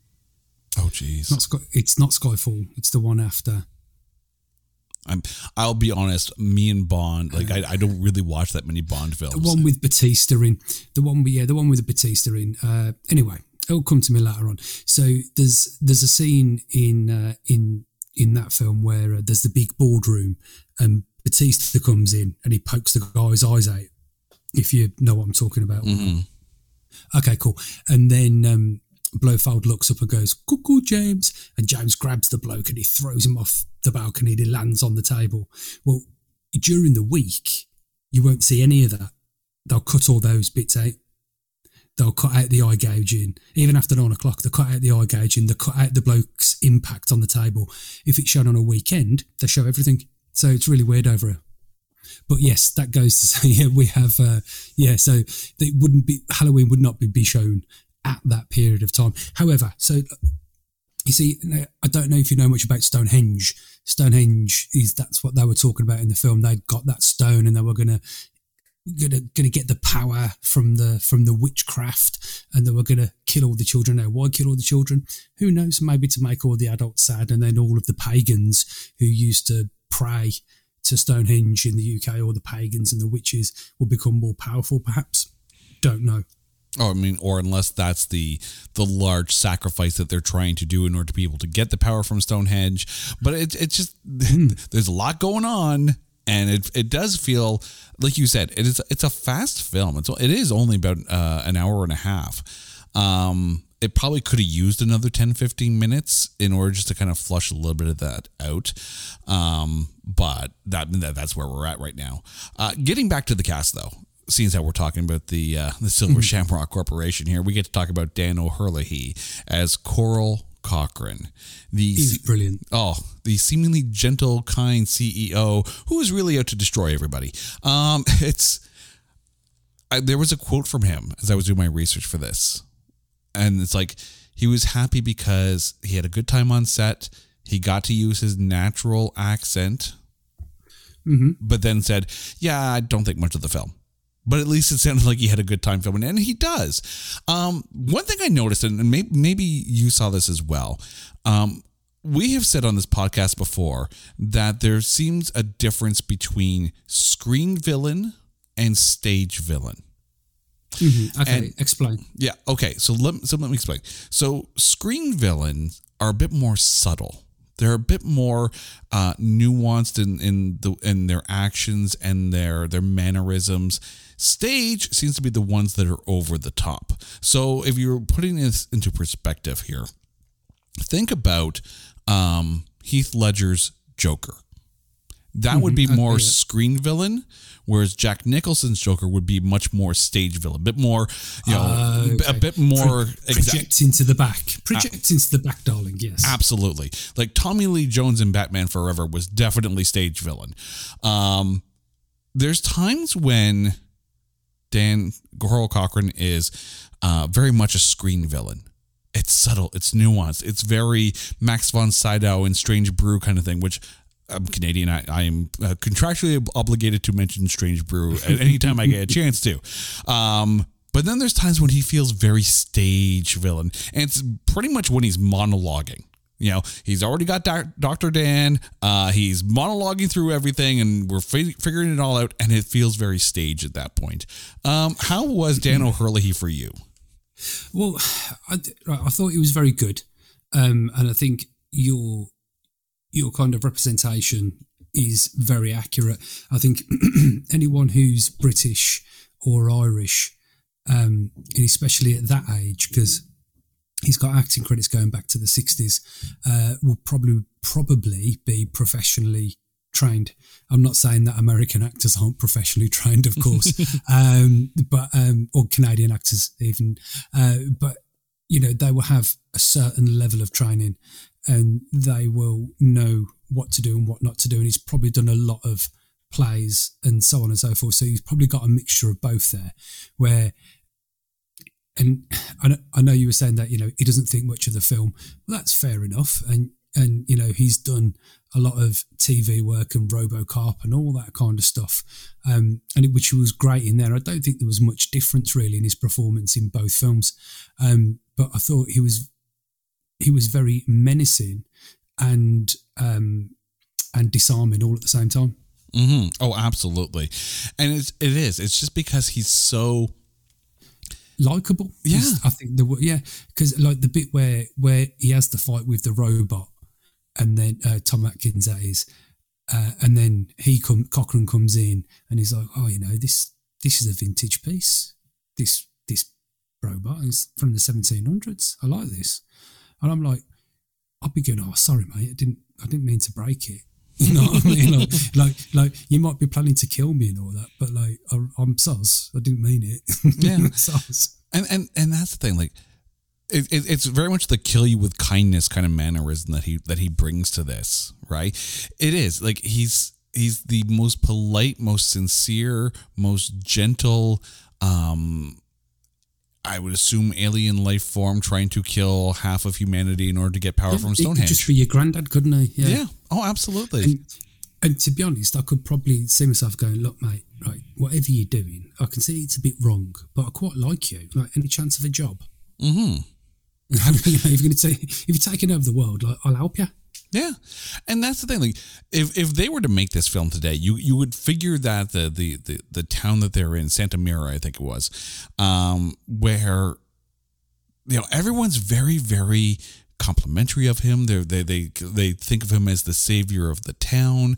Oh, jeez. Not Sky, it's not Skyfall. It's the one after. I'm. I'll be honest. Me and Bond, like I, I don't really watch that many Bond films. The one with Batista in. The one with yeah, the one with the Batista in. Uh, anyway, it'll come to me later on. So there's there's a scene in uh, in in that film where uh, there's the big boardroom and Batista comes in and he pokes the guy's eyes out. If you know what I'm talking about. Okay, cool. And then um, Blofeld looks up and goes, "Cuckoo, James!" And James grabs the bloke and he throws him off the balcony. and He lands on the table. Well, during the week, you won't see any of that. They'll cut all those bits out. They'll cut out the eye gouging. Even after nine o'clock, they'll cut out the eye gouging. They'll cut out the bloke's impact on the table. If it's shown on a weekend, they show everything. So it's really weird over here. But yes, that goes to say, yeah, we have, uh, yeah, so they wouldn't be, Halloween would not be, be shown at that period of time. However, so you see, I don't know if you know much about Stonehenge. Stonehenge is that's what they were talking about in the film. They'd got that stone and they were gonna gonna gonna get the power from the from the witchcraft and they were gonna kill all the children. Now, why kill all the children? Who knows? Maybe to make all the adults sad, and then all of the pagans who used to pray to Stonehenge in the UK, or the pagans and the witches, will become more powerful. Perhaps, don't know. Oh, I mean, or unless that's the the large sacrifice that they're trying to do in order to be able to get the power from Stonehenge. But it, it's just there's a lot going on, and it it does feel like you said it is it's a fast film. It's it is only about uh, an hour and a half. Um, it probably could have used another 10 15 minutes in order just to kind of flush a little bit of that out um, but that, that that's where we're at right now uh, getting back to the cast though as how we're talking about the uh, the Silver Shamrock Corporation here, we get to talk about Dan O'Herlihy as Conal Cochran, the He's brilliant. oh the seemingly gentle, kind CEO who is really out to destroy everybody. Um, it's I, there was a quote from him as I was doing my research for this, and it's like he was happy because he had a good time on set. He got to use his natural accent, but then said, "Yeah, I don't think much of the film." But at least it sounded like he had a good time filming, and he does. Um, one thing I noticed, and maybe, maybe you saw this as well. Um, we have said on this podcast before that there seems a difference between screen villain and stage villain. Okay, And- explain. Yeah. Okay. So let so let me explain. So screen villains are a bit more subtle. They're a bit more uh, nuanced in in the in their actions and their their mannerisms. Stage seems to be the ones that are over the top. So if you're putting this into perspective here, think about um, Heath Ledger's Joker. That would be Mhm, okay, more screen villain, whereas Jack Nicholson's Joker would be much more stage villain, a bit more, you know, Uh, b- a okay. bit more Pro- exact. project into the back. Project into the back, darling. Yes. Absolutely. Like Tommy Lee Jones in Batman Forever was definitely stage villain. Um, there's times when Dan Conal Cochran is uh, very much a screen villain. It's subtle, it's nuanced, it's very Max von Sydow and Strange Brew kind of thing, which I'm Canadian. I, I am uh, contractually obligated to mention Strange Brew at any time I get a chance to. Um, but then there's times when he feels very stage villain, and it's pretty much when he's monologuing. You know, he's already got Dr. Dan. Uh, he's monologuing through everything, and we're fi- figuring it all out, and it feels very staged at that point. Um, how was Dan O'Herlihy for you? Well, I, I thought he was very good, um, and I think your your kind of representation is very accurate. I think anyone who's British or Irish, um, and especially at that age, because he's got acting credits going back to the sixties, uh, will probably probably be professionally trained. I'm not saying that American actors aren't professionally trained, of course, um, but um, or Canadian actors even, uh, but you know they will have a certain level of training, and they will know what to do and what not to do. And he's probably done a lot of plays and so on and so forth. So he's probably got a mixture of both there, where. And I know, you were saying that you know he doesn't think much of the film. Well, that's fair enough, and and you know he's done a lot of TV work and RoboCop and all that kind of stuff, um, and it, which was great in there. I don't think there was much difference really in his performance in both films, um, but I thought he was he was very menacing and um, and disarming all at the same time. hmm Oh, absolutely. And it's, it is. It's just because he's so Likeable, Yeah. I think the yeah, because like the bit where where he has the fight with the robot, and then uh, Tom Atkins that is, uh, and then he come Cochran comes in and he's like, oh, you know this this is a vintage piece. This this robot is from the 1700s. I like this, and I'm like, I'll be going, oh, sorry, mate, I didn't I didn't mean to break it. You know what I mean? Like, like, like you might be planning to kill me and all that, but like, I, I'm sus. I didn't mean it. Yeah. sus. and and and that's the thing like it, it, it's very much the kill you with kindness kind of mannerism that he that he brings to this right it is like he's he's the most polite most sincere most gentle um I would assume alien life form trying to kill half of humanity in order to get power from He could Stonehenge. just for your granddad, couldn't he? yeah. Oh, absolutely. And, and to be honest, I could probably see myself going, look, mate, right, whatever you're doing, I can see it's a bit wrong, but I quite like you. Like, any chance of a job? mm-hmm. you know, if you're going to take, if you're taking over the world, like, I'll help you. Yeah, and that's the thing. Like, if if they were to make this film today, you you would figure that the the the, the town that they're in, Santa Mira, I think it was, um, where you know everyone's very very complimentary of him. They they they they think of him as the savior of the town,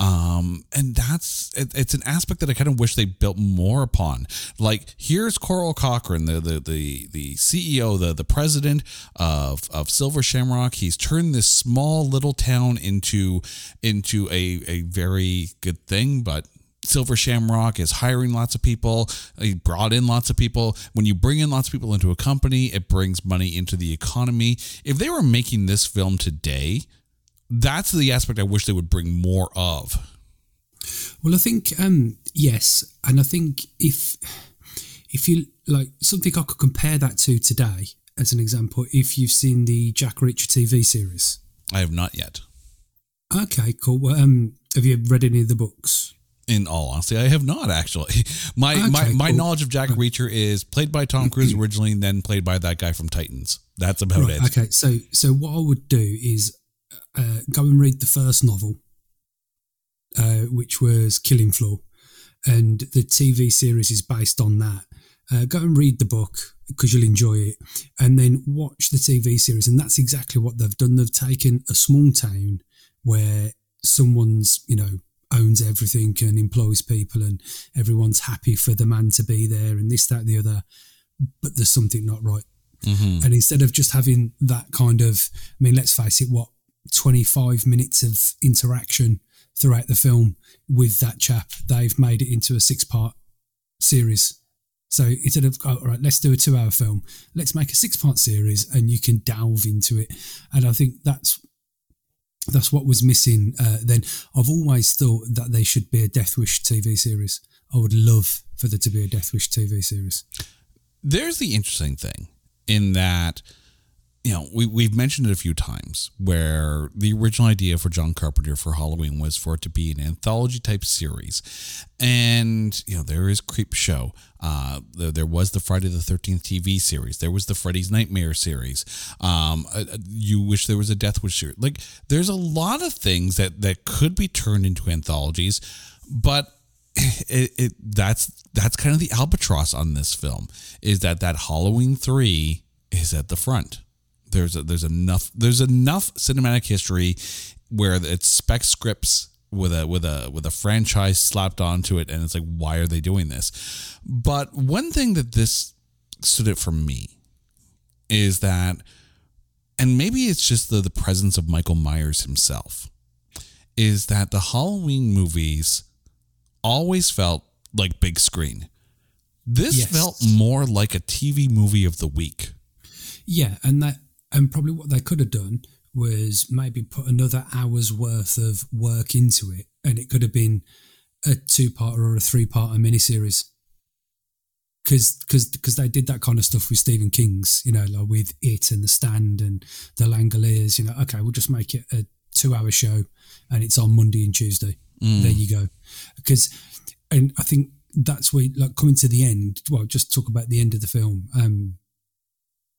um, and that's it, it's an aspect that I kind of wish they built more upon. Like here's Conal Cochran, the the the the CEO, the the president of of Silver Shamrock. He's turned this small little town into into a a very good thing, but Silver Shamrock is hiring lots of people. He brought in lots of people. When you bring in lots of people into a company, it brings money into the economy. If they were making this film today, that's the aspect I wish they would bring more of. Well, I think um, yes, and I think if if you like something I could compare that to today, as an example, if you've seen the Jack Reacher TV series. I have not yet. Okay, cool. Well, um, have you read any of the books? In all honesty, I have not actually. My my, my cool. knowledge of Jack Reacher is played by Tom Cruise originally, and then played by that guy from Titans. That's about Right, it. Okay, so so what I would do is uh, go and read the first novel, uh, which was Killing Floor, and the TV series is based on that. Uh, go and read the book because you'll enjoy it, and then watch the TV series. And that's exactly what they've done. They've taken a small town where someone's you know owns everything and employs people, and everyone's happy for the man to be there, and this, that, the other. But there's something not right. Mhm. And instead of just having that kind of, I mean, let's face it, what, 25 minutes of interaction throughout the film with that chap. They've made it into a six part series. So instead of, oh, all right, let's do a two hour film, let's make a six part series and you can delve into it. And I think that's that's what was missing uh, then. I've always thought that they should be a Death Wish TV series. I would love for there to be a Death Wish TV series. There's the interesting thing in that you know, we, we've mentioned it a few times where the original idea for John Carpenter for Halloween was for it to be an anthology type series. And, you know, there is Creepshow. Uh, there, there was the Friday the 13th TV series. There was the Freddy's Nightmare series. Um, uh, uh, you wish there was a Death Wish series. Like, there's a lot of things that, that could be turned into anthologies, but it, it that's that's kind of the albatross on this film is that that Halloween 3 is at the front there's a, there's enough there's enough cinematic history where it's spec scripts with a with a with a franchise slapped onto it and it's like why are they doing this? But one thing that this stood out for me is that and maybe it's just the, the presence of michael myers himself is that the halloween movies always felt like big screen. This yes. felt more like a tv movie of the week. Yeah and that and probably what they could have done was maybe put another hour's worth of work into it, and it could have been a two-part or a three-part miniseries. Because because because they did that kind of stuff with Stephen King's, you know, like with It and The Stand and The Langoliers. You know, okay, we'll just make it a two-hour show, and it's on Monday and Tuesday. Mm. There you go. Because, and I think that's where like coming to the end. Well, just talk about the end of the film. Um,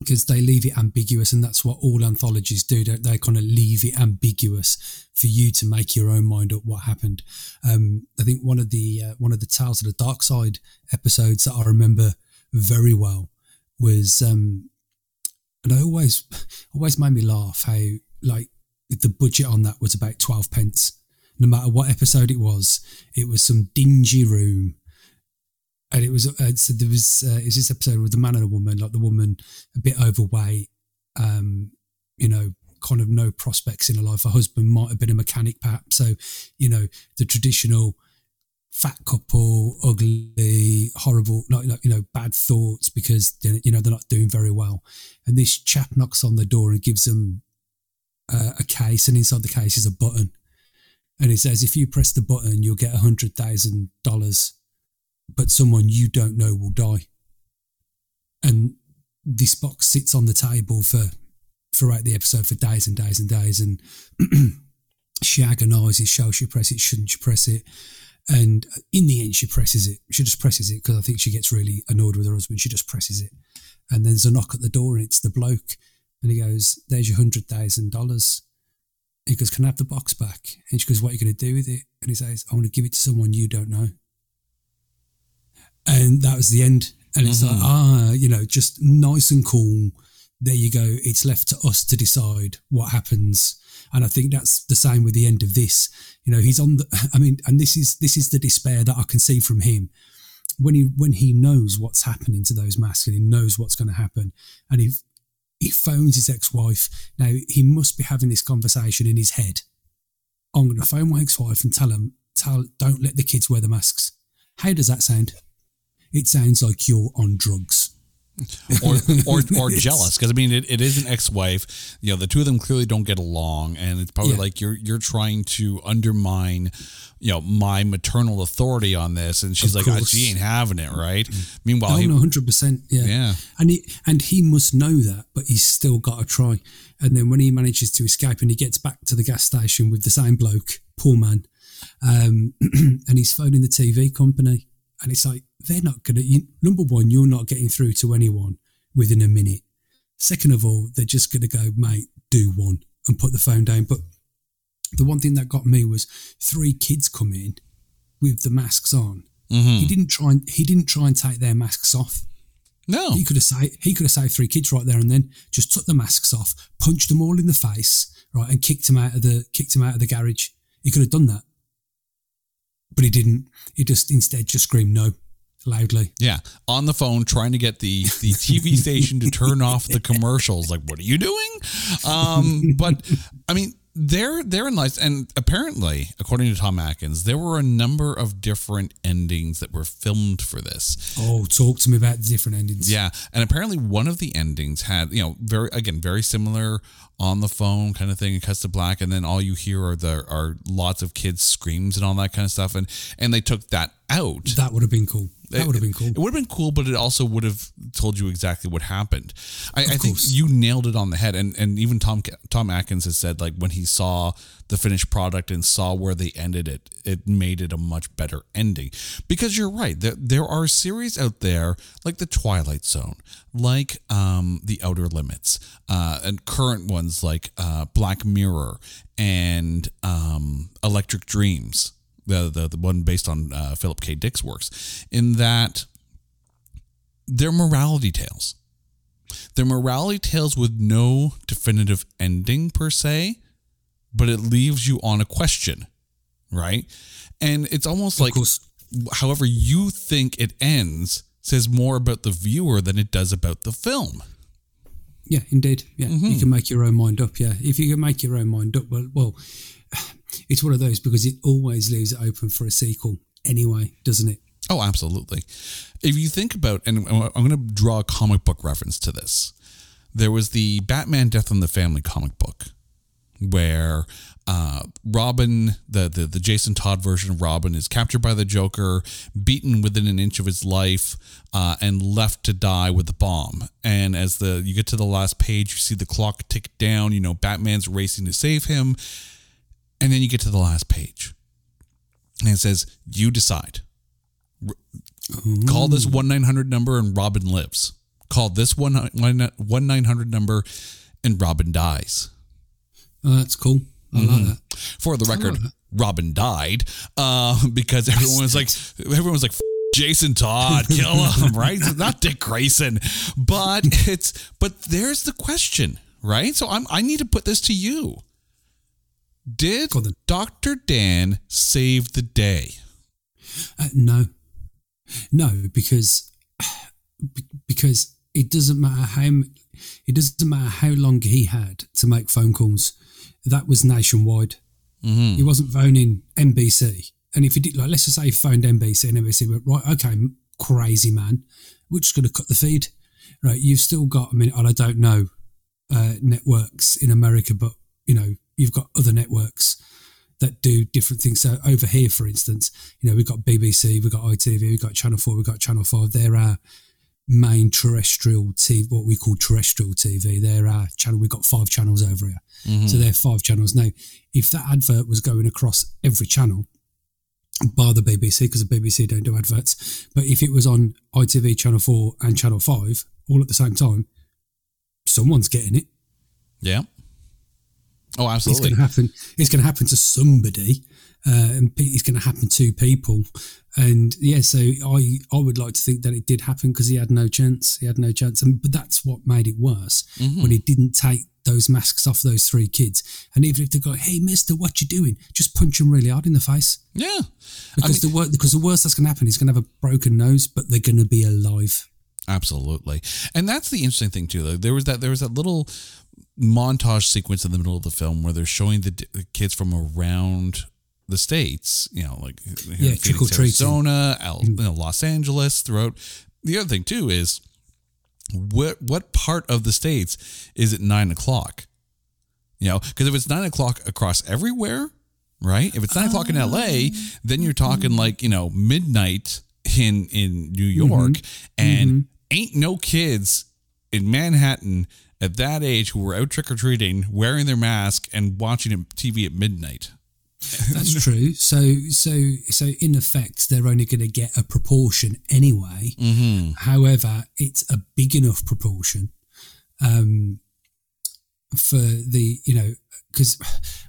because they leave it ambiguous, and that's what all anthologies do. They, they kind of leave it ambiguous for you to make your own mind up what happened. Um, I think one of the uh, one of the Tales of the Dark Side episodes that I remember very well was, um, and I always always made me laugh how like the budget on that was about twelve pence. No matter what episode it was, it was some dingy room and it was uh, so there was uh, it this episode with the man and a woman, like the woman a bit overweight, um, you know, kind of no prospects in her life. Her husband might have been a mechanic, perhaps. So, you know, the traditional fat couple, ugly, horrible, not, you know, bad thoughts because you know they're not doing very well. And this chap knocks on the door and gives them uh, a case, and inside the case is a button, and he says, "If you press the button, you'll get a hundred thousand dollars." But someone you don't know will die. And this box sits on the table for throughout the episode for days and days and days. And she agonises, shall she press it, shouldn't she press it? And in the end, she presses it. She just presses it because I think she gets really annoyed with her husband. She just presses it. And then there's a knock at the door and it's the bloke. And he goes, There's your $100,000. He goes, Can I have the box back? And she goes, What are you going to do with it? And he says, I want to give it to someone you don't know and that was the end. And it's mm-hmm. like, ah, you know, just nice and cool. There you go. It's left to us to decide what happens. And I think that's the same with the end of this. You know, he's on the. I mean, and this is this is the despair that I can see from him when he when he knows what's happening to those masks and he knows what's going to happen, and he he phones his ex-wife. Now he must be having this conversation in his head. I'm going to phone my ex-wife and tell him, tell, don't let the kids wear the masks. How does that sound? It sounds like you're on drugs. or or, or jealous because I mean it, it is an ex-wife. You know the two of them clearly don't get along and it's probably yeah. like you're you're trying to undermine you know my maternal authority on this and she's of like oh, she ain't having it right? Mm. meanwhile no, he, no 100% yeah. Yeah. And he and he must know that but he's still got to try. And then when he manages to escape and he gets back to the gas station with the same bloke poor man um, and he's phoning the TV company and it's like, they're not going to, number one, you're not getting through to anyone within a minute. Second of all, they're just going to go, mate, do one and put the phone down. But the one thing that got me was three kids come in with the masks on. Mm-hmm. He didn't try and he didn't try and take their masks off. No, he could have saved he could have saved three kids right there and then. Just took the masks off, punched them all in the face, right, and kicked them out of the kicked them out of the garage. He could have done that but he didn't. He just instead just screamed no loudly. Yeah, on the phone trying to get the the TV station to turn off the commercials. Like, what are you doing? Um, but I mean, there therein lies and apparently according to tom atkins there were a number of different endings that were filmed for this Oh, talk to me about the different endings. yeah and apparently one of the endings had you know very again very similar on the phone kind of thing it cuts to black and then all you hear are the are lots of kids screams and all that kind of stuff and and they took that out That would have been cool. That would have been cool. It would have been cool, but it also would have told you exactly what happened. I, I think you nailed it on the head, and and even Tom Tom Atkins has said like when he saw the finished product and saw where they ended it, it made it a much better ending. Because you're right, there there are series out there like the Twilight Zone, like um the Outer Limits, uh, and current ones like uh, Black Mirror and um Electric Dreams the the, the one based on uh, Philip K. Dick's works, in that they're morality tales. They're morality tales with no definitive ending per se, but it leaves you on a question, right? And it's almost like however you think it ends says more about the viewer than it does about the film. Yeah, indeed. Yeah, Mm-hmm. you can make your own mind up. Yeah, if you can make your own mind up, well, well, it's one of those because it always leaves it open for a sequel anyway, doesn't it? Oh, absolutely. If you think about, and I'm going to draw a comic book reference to this. There was the Batman Death in the Family comic book where uh, Robin, the, the the Jason Todd version of Robin, is captured by the Joker, beaten within an inch of his life, uh, and left to die with the bomb. And as the you get to the last page, you see the clock tick down. You know, Batman's racing to save him, and then you get to the last page, and it says, "You decide." Call this one nine hundred number and Robin lives. Call this one one nine hundred number and Robin dies. Oh, that's cool. I Mm-hmm. like that. For the record, Robin died uh, because everyone was like, everyone was like, "F- Jason Todd, kill him, right? It's not Dick Grayson, but it's but there's the question, right? So I'm I need to put this to you. Did. Doctor Dan save the day? Uh, no, no, because because it doesn't matter how it doesn't matter how long he had to make phone calls. That was nationwide. He wasn't phoning NBC. And if he did, like, let's just say he phoned NBC and NBC went, right, okay, crazy man, we're just going to cut the feed. Right, you've still got, I mean, I don't know uh, networks in America, but, you know, you've got other networks that do different things. So over here, for instance, you know, we've got BBC, we've got ITV, we've got Channel 4, we've got Channel 5. They're our main terrestrial TV, what we call terrestrial TV. They're our channel. We've got five channels over here. Mm-hmm. So they're five channels. Now, if that advert was going across every channel, bar the BBC, because the BBC don't do adverts, but if it was on ITV, Channel 4 and Channel 5 all at the same time, someone's getting it. Yeah. Oh, absolutely. It's going to happen. It's going to happen to somebody, uh, and it's going to happen to people. And yeah, so I I would like to think that it did happen because he had no chance. He had no chance, and but that's what made it worse when he didn't take those masks off those three kids. And even if they go, "Hey, Mister, what you doing?" Just punch him really hard in the face Yeah. because the wor- because the worst that's going to happen is going to have a broken nose, but they're going to be alive. Absolutely, and that's the interesting thing too. Though there was that there was that little montage sequence in the middle of the film where they're showing the, d- the kids from around the states. You know, like in Yeah, Phoenix. Arizona, Al, you know, Los Angeles. Throughout the other thing too is what what part of the states is it nine o'clock? You know, because if it's nine o'clock across everywhere, right? If it's nine o'clock in L.A., then you're talking like you know midnight in in New York, and ain't no kids in Manhattan at that age who were out trick or treating, wearing their mask and watching TV at midnight. That's true. So so so in effect, they're only going to get a proportion anyway. However, it's a big enough proportion um, for the you know because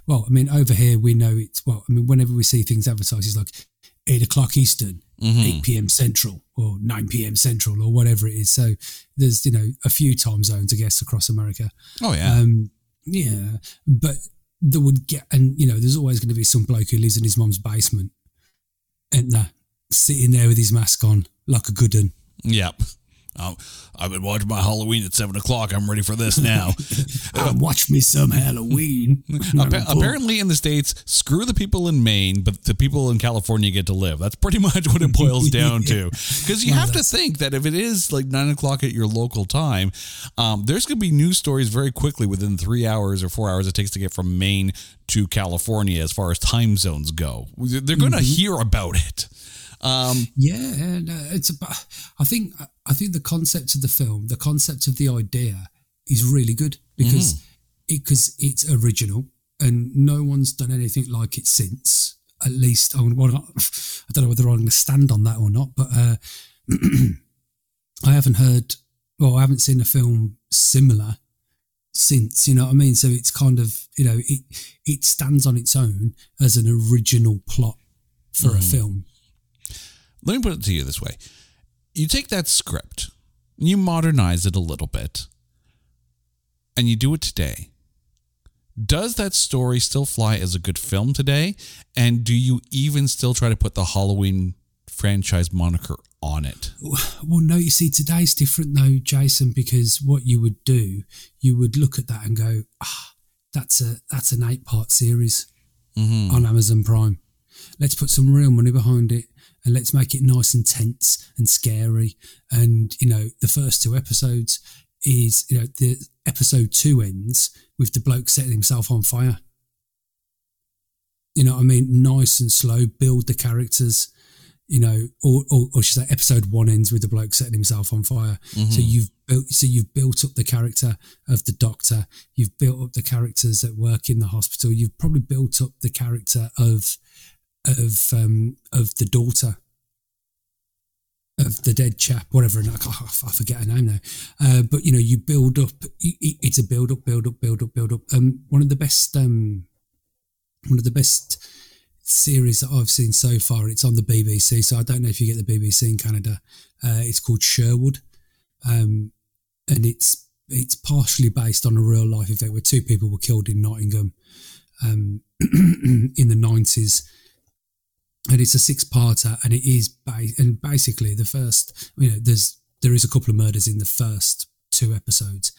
well, I mean over here we know it's well. I mean whenever we see things advertised, it's like eight o'clock Eastern, eight p.m. Central, or nine p.m. Central, or whatever it is. So there's you know a few time zones, I guess, across America. Oh yeah, Um, yeah, but there would get, and you know, there's always going to be some bloke who lives in his mom's basement, and uh, sitting there with his mask on like a good un. yep. Um, I've been watching my Halloween at seven o'clock. I'm ready for this now. Um, watch me some Halloween. Appa- apparently, in the states, screw the people in Maine, but the people in California get to live. That's pretty much what it boils down to. Because you have to think that if it is like nine o'clock at your local time, um, there's going to be news stories very quickly within three hours or four hours it takes to get from Maine to California as far as time zones go. They're going to hear about it. Um, Yeah, and, uh, it's about. I think I think the concept of the film, the concept of the idea, is really good because it because it's original and no one's done anything like it since. At least I, mean, well, I don't know whether I'm going to stand on that or not, but uh, I haven't heard. Well, I haven't seen a film similar since. You know what I mean? So it's kind of you know it it stands on its own as an original plot for a film. Let me put it to you this way. You take that script you modernize it a little bit and you do it today. Does that story still fly as a good film today? And do you even still try to put the halloween franchise moniker on it? Well, no, you see, today's different though, Jason, because what you would do, you would look at that and go, ah, that's a that's an eight part series on Amazon Prime. Let's put some real money behind it and let's make it nice and tense and scary. And you know, the first two episodes is you know the episode two ends with the bloke setting himself on fire. You know what I mean? Nice and slow, build the characters you know, or, or, or should say, episode one ends with the bloke setting himself on fire. So mm-hmm. you've built, so you've built up the character of the doctor. You've built up the characters that work in the hospital. You've probably built up the character of, of, um, of the daughter of the dead chap, whatever. And I, I forget her name now. Uh, but you know, you build up. it- it- It's a build up, build up, build up, build up. Um, one of the best, um, one of the best series that I've seen so far. It's on the BBC, so I don't know if you get the BBC in Canada. Uh, it's called Sherwood, um, and it's it's partially based on a real life event where two people were killed in Nottingham um, in the nineties. And it's a six-parter, and it is and basically the first. You know, there's there is a couple of murders in the first two episodes,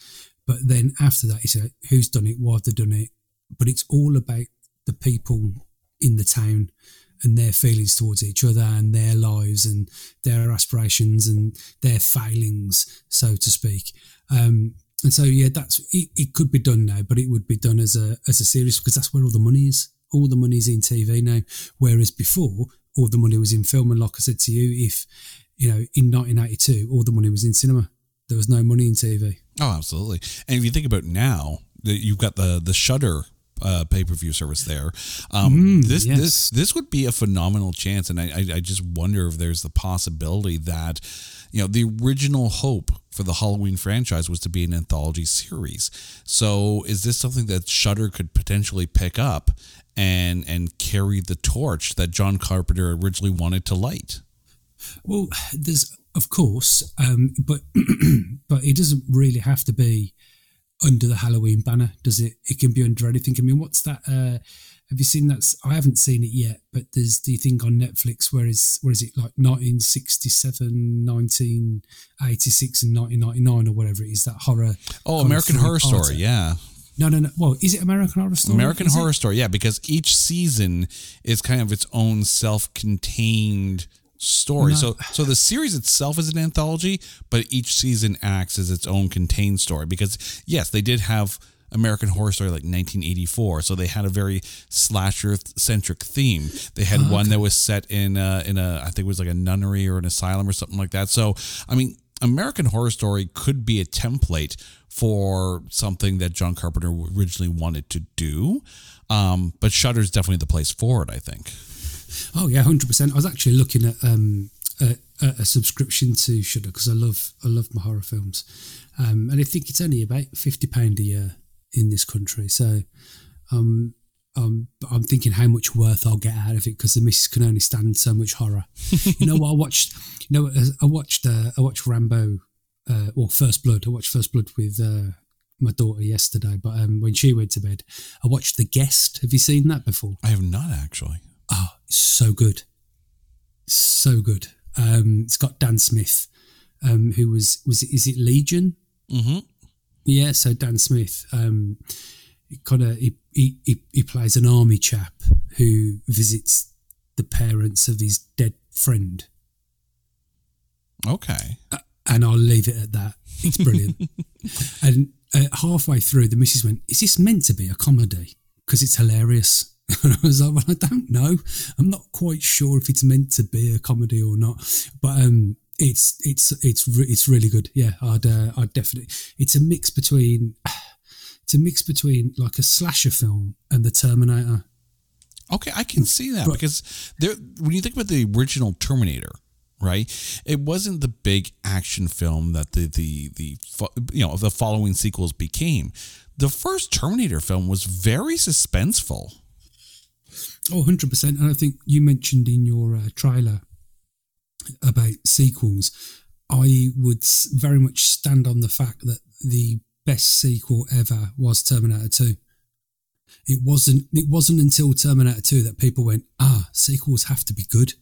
but then after that, it's a, who's done it, why have they done it, but it's all about the people in the town and their feelings towards each other and their lives and their aspirations and their failings, so to speak. Um, and so, yeah, that's it, it. Could be done now, but it would be done as a as a series because that's where all the money is. All the money's in TV now, whereas before all the money was in film. And like I said to you, if you know, in 1982, all the money was in cinema. There was no money in TV. oh absolutely and if you think about now that you've got the the Shudder uh, pay-per-view service there um, this yes. this this would be a phenomenal chance and I, I i just wonder if there's the possibility that you know the original hope for the halloween franchise was to be an anthology series so is this something that Shudder could potentially pick up and and carry the torch that john carpenter originally wanted to light Well, there's of course, um, but but it doesn't really have to be under the Halloween banner, does it? It can be under anything. I mean, what's that? Uh, have you seen that? I haven't seen it yet, but there's the thing on Netflix where is where is it like 1967, 1986, and 1999 or whatever it is that horror. oh american horror story yeah No, no, no. Well, is it American Horror Story? American Is it? Horror Story, yeah, because each season is kind of its own self-contained story. So, so the series itself is an anthology, but each season acts as its own contained story. Because yes, they did have American Horror Story like 1984, so they had a very slasher-centric theme. They had oh, one that was set in a, in a, I think it was like a nunnery or an asylum or something like that. So, I mean, American Horror Story could be a template for something that John Carpenter originally wanted to do. Um, but is definitely the place for it, I think. Oh yeah, hundred percent. I was actually looking at um, a, a subscription to Shudder because I love I love my horror films, um, and I think it's only about fifty pound a year in this country. So, um, um, I'm thinking how much worth I'll get out of it because the missus can only stand so much horror. you know what I watched? You know, I watched uh, I watched Rambo, uh, or First Blood. I watched First Blood with. Uh, my daughter yesterday, but um, when she went to bed, I watched The Guest. Have you seen that before? I have not actually. Oh, it's so good. So good. Um, it's got Dan Smith um, who was was it, is it Legion? Mm-hmm. Yeah, so Dan Smith, um, kind of he, he he he plays an army chap who visits the parents of his dead friend, Okay. And I'll leave it at that. It's brilliant. and uh, halfway through, the missus went, "Is this meant to be a comedy? Because it's hilarious." And I was like, "Well, I don't know. I'm not quite sure if it's meant to be a comedy or not, but um, it's it's it's re- it's really good. Yeah, I'd uh, I'd definitely. It's a mix between." It's a mix between like a slasher film and the Terminator. Okay, I can see that Right. because there. When you think about the original Terminator, right? It wasn't the big action film that the the the you know the following sequels became. The first Terminator film was very suspenseful. Oh, 100%. And I think you mentioned in your uh, trailer about sequels. I would very much stand on the fact that the best sequel ever was Terminator 2. It wasn't it wasn't until Terminator 2 that people went, "Ah, sequels have to be good."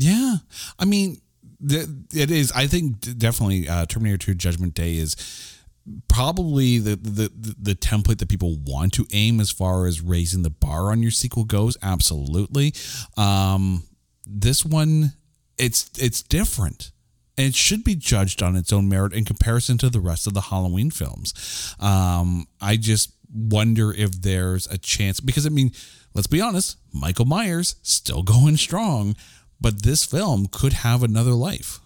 Yeah, I mean, it is. I think definitely uh, Terminator Two: Judgment Day is probably the, the the the template that people want to aim as far as raising the bar on your sequel goes. Absolutely. Um, this one, it's it's different. And it should be judged on its own merit in comparison to the rest of the Halloween films. Um, I just wonder if there's a chance because I mean, let's be honest, Michael Myers still going strong, but this film could have another life.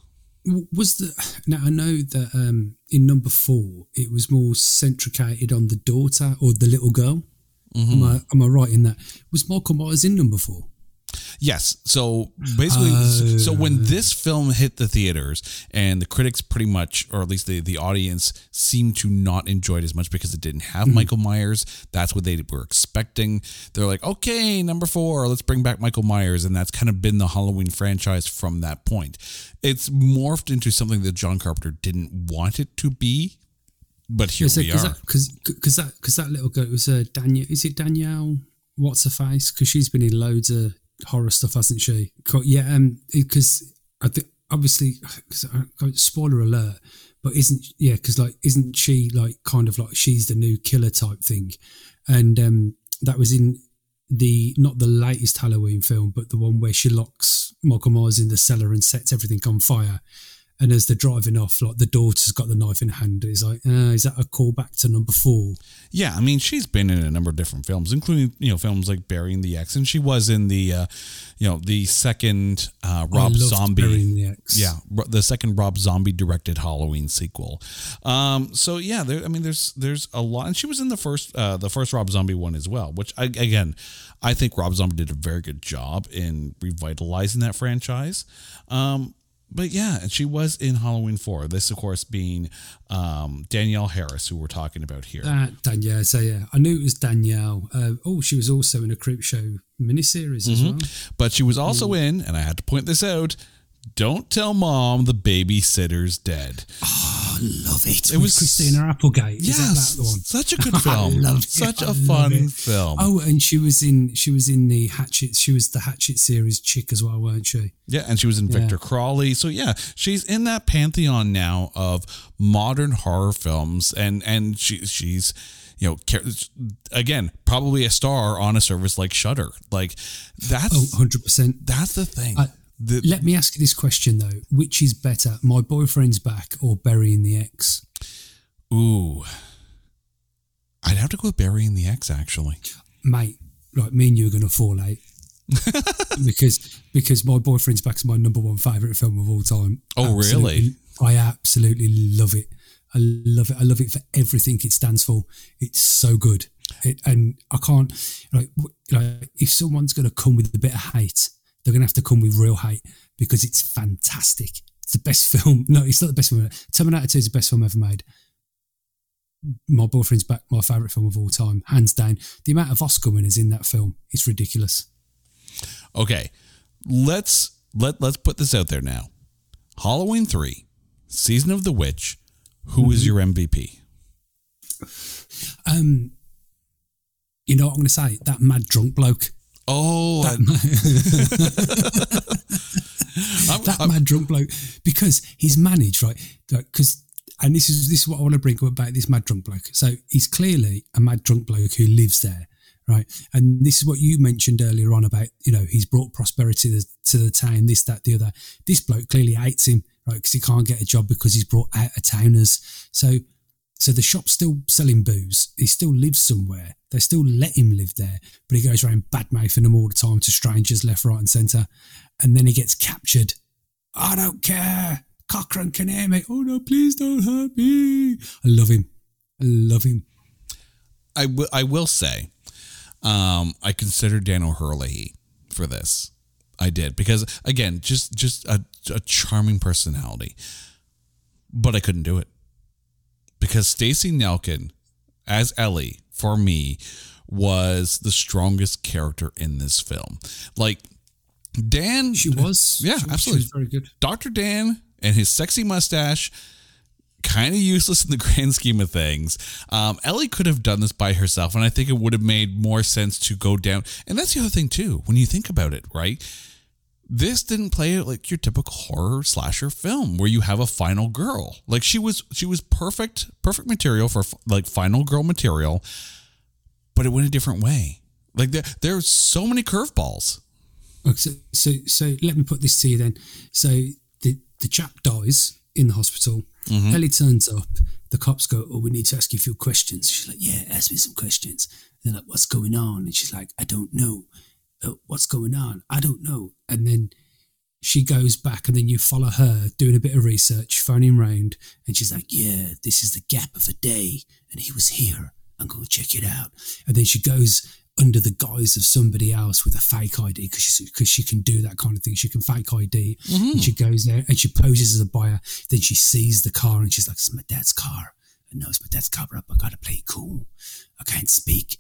Was the now I know that um, in number four it was more centricated on the daughter or the little girl. Am I am I right in that? Was Michael Myers in number four? Yes. So basically, so when this film hit the theaters and the critics pretty much, or at least the, the audience, seemed to not enjoy it as much because it didn't have Michael Myers. That's what they were expecting. They're like, okay, number four, let's bring back Michael Myers. And that's kind of been the Halloween franchise from that point. It's morphed into something that John Carpenter didn't want it to be. But here we Because are. cause, cause that, cause that little girl was uh, Danielle. Is it Danielle? What's her face? Because she's been in loads of horror stuff, hasn't she? Yeah, um, because I think obviously, cause I- spoiler alert, but isn't yeah? Because like, isn't she like kind of like she's the new killer type thing? And um, that was in the not the latest Halloween film, but the one where she locks Michael Myers in the cellar and sets everything on fire. And as they're driving off, like the daughter's got the knife in hand. It's like, uh, is that a callback to number four? Yeah, I mean, she's been in a number of different films, including you know films like Burying the Ex, and she was in the uh, you know the second uh, Rob Zombie, the yeah, the second Rob Zombie directed Halloween sequel. Um, so yeah, there, I mean, there's there's a lot, and she was in the first uh, the first Rob Zombie one as well, which I, again, I think Rob Zombie did a very good job in revitalizing that franchise. Um, but yeah, and she was in Halloween four. This, of course, being um, Danielle Harris, who we're talking about here. That Danielle. So yeah, I knew it was Danielle. Uh, oh, she was also in a Creepshow miniseries as well. But she was also in, and I had to point this out. Don't tell mom the babysitter's dead. Oh, I love it. It With was- Christina Applegate. Is that Yes, that one? such a good film. love it. Such I a love fun it. film. Oh, and she was in she was in the Hatchet. She was the Hatchet series chick as well, weren't she? Yeah, and she was in Victor Crowley. So yeah, she's in that pantheon now of modern horror films, and and she she's you know again probably a star on a service like Shudder. Like that's Oh, 100 percent. that's the thing. I- The- Let me ask you this question though: Which is better, my boyfriend's back or burying the ex? ooh, I'd have to go with burying the ex actually. mate, like me and you are going to fall out eh? because because my boyfriend's back is my number one favorite film of all time. Oh, really? I absolutely love it. I love it. I love it for everything it stands for. It's so good, it, and I can't like like if someone's going to come with a bit of hate, they're going to have to come with real hate because it's fantastic. It's the best film. No, it's not the best film. ever. Terminator Two is the best film ever made. My boyfriend's back. My favorite film of all time, hands down. The amount of Oscar winners in that film is ridiculous. Okay, let's let let's put this out there now. Halloween three, season of the witch. Who is your MVP? Um, you know what I'm going to say? That mad drunk bloke. Oh, I- I'm- that I'm- mad drunk bloke because he's managed right because and this is this is what I want to bring up about this mad drunk bloke. So he's clearly a mad drunk bloke who lives there, right? And this is what you mentioned earlier on about you know he's brought prosperity to the, to the town, this that the other. This bloke clearly hates him, right? Because he can't get a job because he's brought out of towners. So so the shop's still selling booze. He still lives somewhere. They still let him live there, but he goes around bad mouthing them all the time to strangers left, right, and centre. And then he gets captured. I don't care. Cochran can hear me. Oh no, please don't hurt me. I love him. I love him. I will. I will say, um, I consider Dan O'Herlihy for this. I did because again, just just a, a charming personality, but I couldn't do it because Stacey Nelkin as Ellie for me was the strongest character in this film. Like Dan, She was. Yeah, she, absolutely. She was very good. Dr. Dan and his sexy mustache, kind of useless in the grand scheme of things. Um, Ellie could have done this by herself, and I think it would have made more sense to go down. And that's the other thing, too, when you think about it, right? This didn't play like your typical horror slasher film where you have a final girl. Like she was, she was perfect, perfect material for like final girl material, but it went a different way. Like there, there's so many curveballs. Okay, so, so, so let me put this to you then. So the the chap dies in the hospital. Mm-hmm. Ellie turns up. The cops go, "Oh, we need to ask you a few questions." She's like, "Yeah, ask me some questions." They're like, "What's going on?" And she's like, "I don't know. What's going on? I don't know." And then she goes back, and then you follow her doing a bit of research, phoning round, and she's like, "Yeah, this is the gap of a day, and he was here. I'm going to check it out." And then she goes under the guise of somebody else with a fake ID because she, cause she can do that kind of thing. She can fake ID. And she mm-hmm. goes there and she poses as a buyer. Then she sees the car and she's like, it's my dad's car. I know it's my dad's cover up. I got to play cool. I can't speak.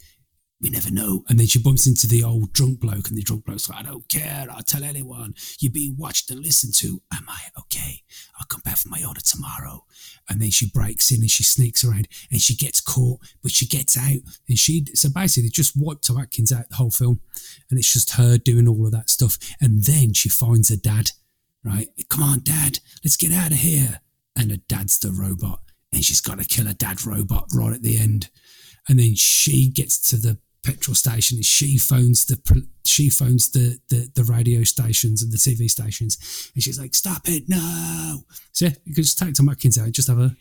We never know. And then she bumps into the old drunk bloke and the drunk bloke's like, I don't care. I'll tell anyone. You're being watched and listened to. Am I? Okay. I'll come back for my order tomorrow. And then she breaks in and she sneaks around and she gets caught, but she gets out. And she, so basically, just wiped Tom Atkins out the whole film. And it's just her doing all of that stuff. And then she finds her dad, right? Come on, dad, let's get out of here. And her dad's the robot. And she's got to kill her dad robot right at the end. And then she gets to the petrol station and she phones the she phones the, the the radio stations and the TV stations and she's like stop it no so yeah you could just take Tom Atkins out and just have a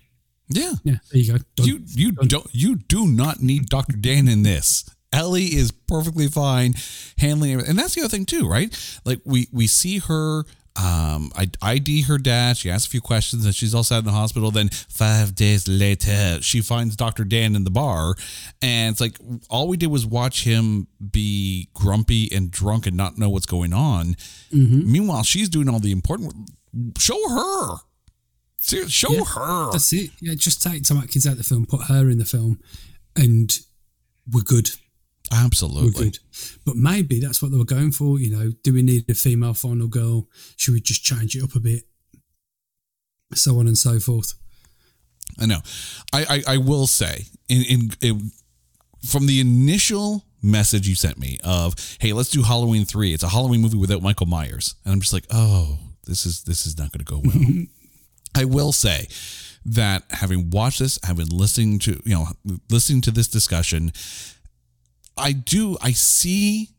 Yeah. yeah there you go Done. You you don't you do not need Dr. Dan in this. Ellie is perfectly fine handling it. And that's the other thing too, right? Like we we see her um I ID her dad, she asks a few questions and she's all set in the hospital. Then five days later, she finds Dr. Dan in the bar. And it's like all we did was watch him be grumpy and drunk and not know what's going on. Meanwhile, she's doing all the important show her. Show Yeah. her. that's it yeah just take Tom Atkins out of the film put her in the film and we're good Absolutely. good but maybe that's what they were going for you know do we need a female final girl should we just change it up a bit so on and so forth I know. I, I, I will say in, in in from the initial message you sent me of hey let's do Halloween three. It's a Halloween movie without Michael Myers, and I'm just like oh this is this is not going to go well. I will say that having watched this, having listening to you know listening to this discussion, I do I see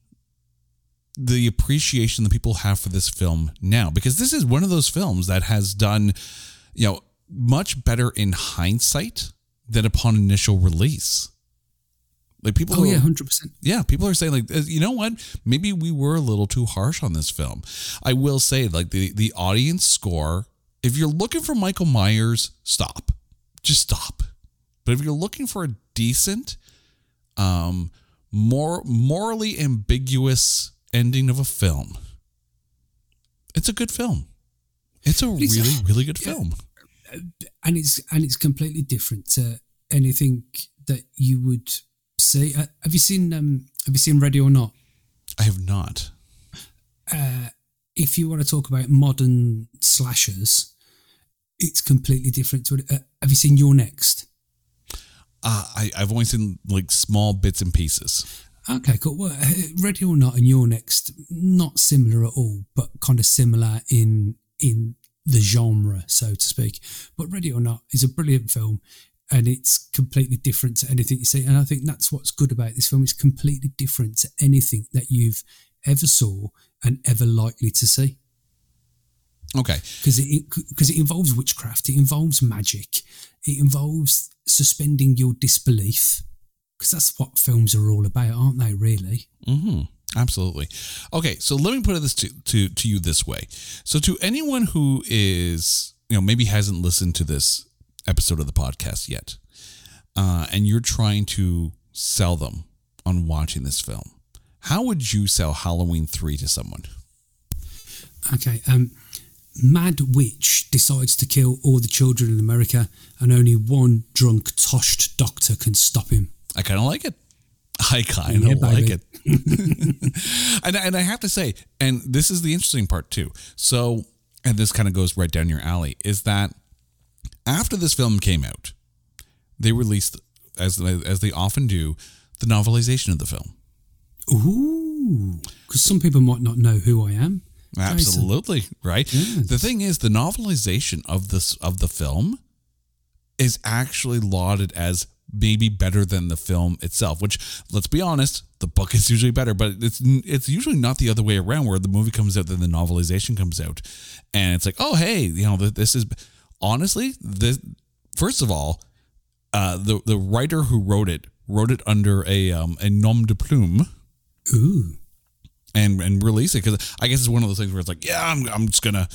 the appreciation that people have for this film now because this is one of those films that has done you know much better in hindsight than upon initial release like people oh are- yeah 100% yeah, people are saying like, uh, you know what? Maybe we were a little too harsh on this film. I will say, like the the audience score. If you're looking for Michael Myers, stop, just stop. But if you're looking for a decent, um, more morally ambiguous ending of a film, it's a good film. It's a It's- really really good film. and it's and it's completely different to anything that you would see. Uh, have you seen um, Have you seen Ready or Not? I have not. Uh, if you want to talk about modern slashers, it's completely different to. Uh, have you seen You're Next? Uh, I I've only seen like small bits and pieces. Okay, cool. Well, uh, Ready or Not and You're Next, not similar at all, but kind of similar in in the genre, so to speak. But Ready or Not is a brilliant film and it's completely different to anything you see. And I think that's what's good about this film. It's completely different to anything that you've ever saw and ever likely to see. Okay. Because it because it, it involves witchcraft, it involves magic, it involves suspending your disbelief. Because that's what films are all about, aren't they? Really. Mm-hmm. Absolutely. Okay, so let me put this to, to to you this way. So to anyone who is you know maybe hasn't listened to this episode of the podcast yet, uh, and you're trying to sell them on watching this film, how would you sell Halloween three to someone? Okay. Um, Mad Witch decides to kill all the children in America, and only one drunk, toshed doctor can stop him. I kind of like it. I kind of Yeah, like baby. it. and, and I have to say, and this is the interesting part too. So, and this kind of goes right down your alley, is that after this film came out, they released, as as they often do, the novelization of the film. Ooh, because some people might not know who I am. Absolutely, right? Yes. The thing is, the novelization of this of the film is actually lauded as maybe better than the film itself. Which, let's be honest, the book is usually better, but it's it's usually not the other way around, where the movie comes out, then the novelization comes out, and it's like, oh hey, you know, this is honestly this. First of all, uh, the the writer who wrote it wrote it under a um, a nom de plume Ooh, and and release it because I guess it's one of those things where it's like, yeah, I'm I'm just gonna,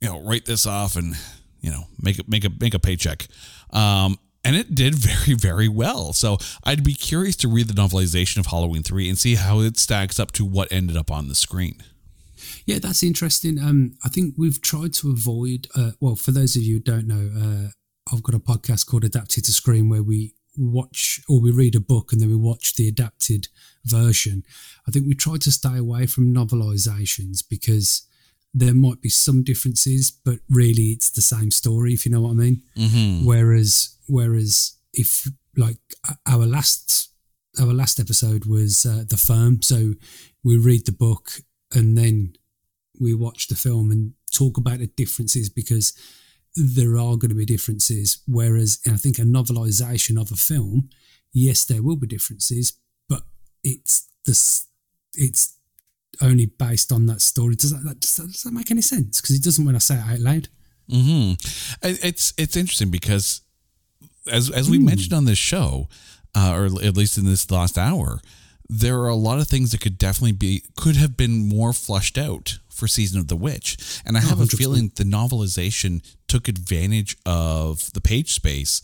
you know, write this off and you know make it make a make a paycheck, um, and it did very very well. So I'd be curious to read the novelization of Halloween three and see how it stacks up to what ended up on the screen. yeah, that's interesting. Um, I think we've tried to avoid. Uh, well, for those of you who don't know, uh, I've got a podcast called Adapted to Screen where we watch or we read a book and then we watch the adapted version. I think we try to stay away from novelizations because there might be some differences, but really it's the same story. If you know what I mean. Mm-hmm. Whereas, whereas if like our last our last episode was uh, the firm, so we read the book and then we watch the film and talk about the differences because there are going to be differences. Whereas I think a novelization of a film, yes, there will be differences, but it's this it's only based on that story. Does that, does, that does that make any sense? Because it doesn't when I say it out loud. Mm-hmm. It's it's interesting because as as we mentioned on this show, uh, or at least in this last hour, there are a lot of things that could definitely be could have been more flushed out for season of the witch, and I have a feeling the novelization took advantage of the page space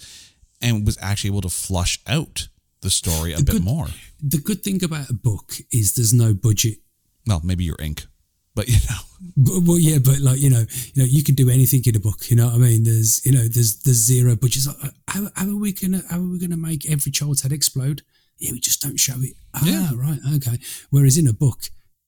and was actually able to flush out the story a bit good- more. The good thing about a book is there's no budget. Well, maybe your ink, but you know. But, well, yeah, but like you know, you know, you can do anything in a book. You know what I mean? There's, you know, there's there's zero budget. Like, how, how are we gonna how are we gonna make every child's head explode? Yeah, we just don't show it. Ah, Yeah. right, okay. Whereas in a book,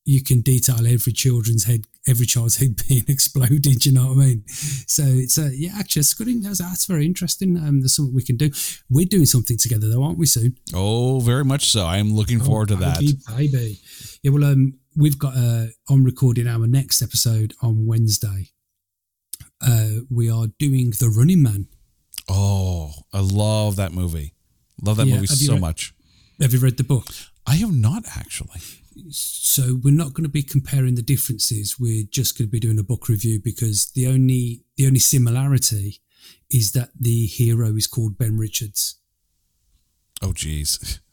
you can detail every children's head, every child's head being exploded. You know what I mean? So it's a yeah, actually, it's good. That's, that's very interesting. Um, there's something we can do. We're doing something together, though, aren't we? Soon. Oh, very much so. I am looking forward to that. Baby, baby. Yeah, well, um, we've got uh, on recording our next episode on Wednesday. Uh, we are doing the Running Man. Oh, I love that movie. Love that Yeah, movie so read- much. Have you read the book? I have not actually. So we're not going to be comparing the differences. We're just going to be doing a book review because the only the only similarity is that the hero is called Ben Richards. Oh, geez.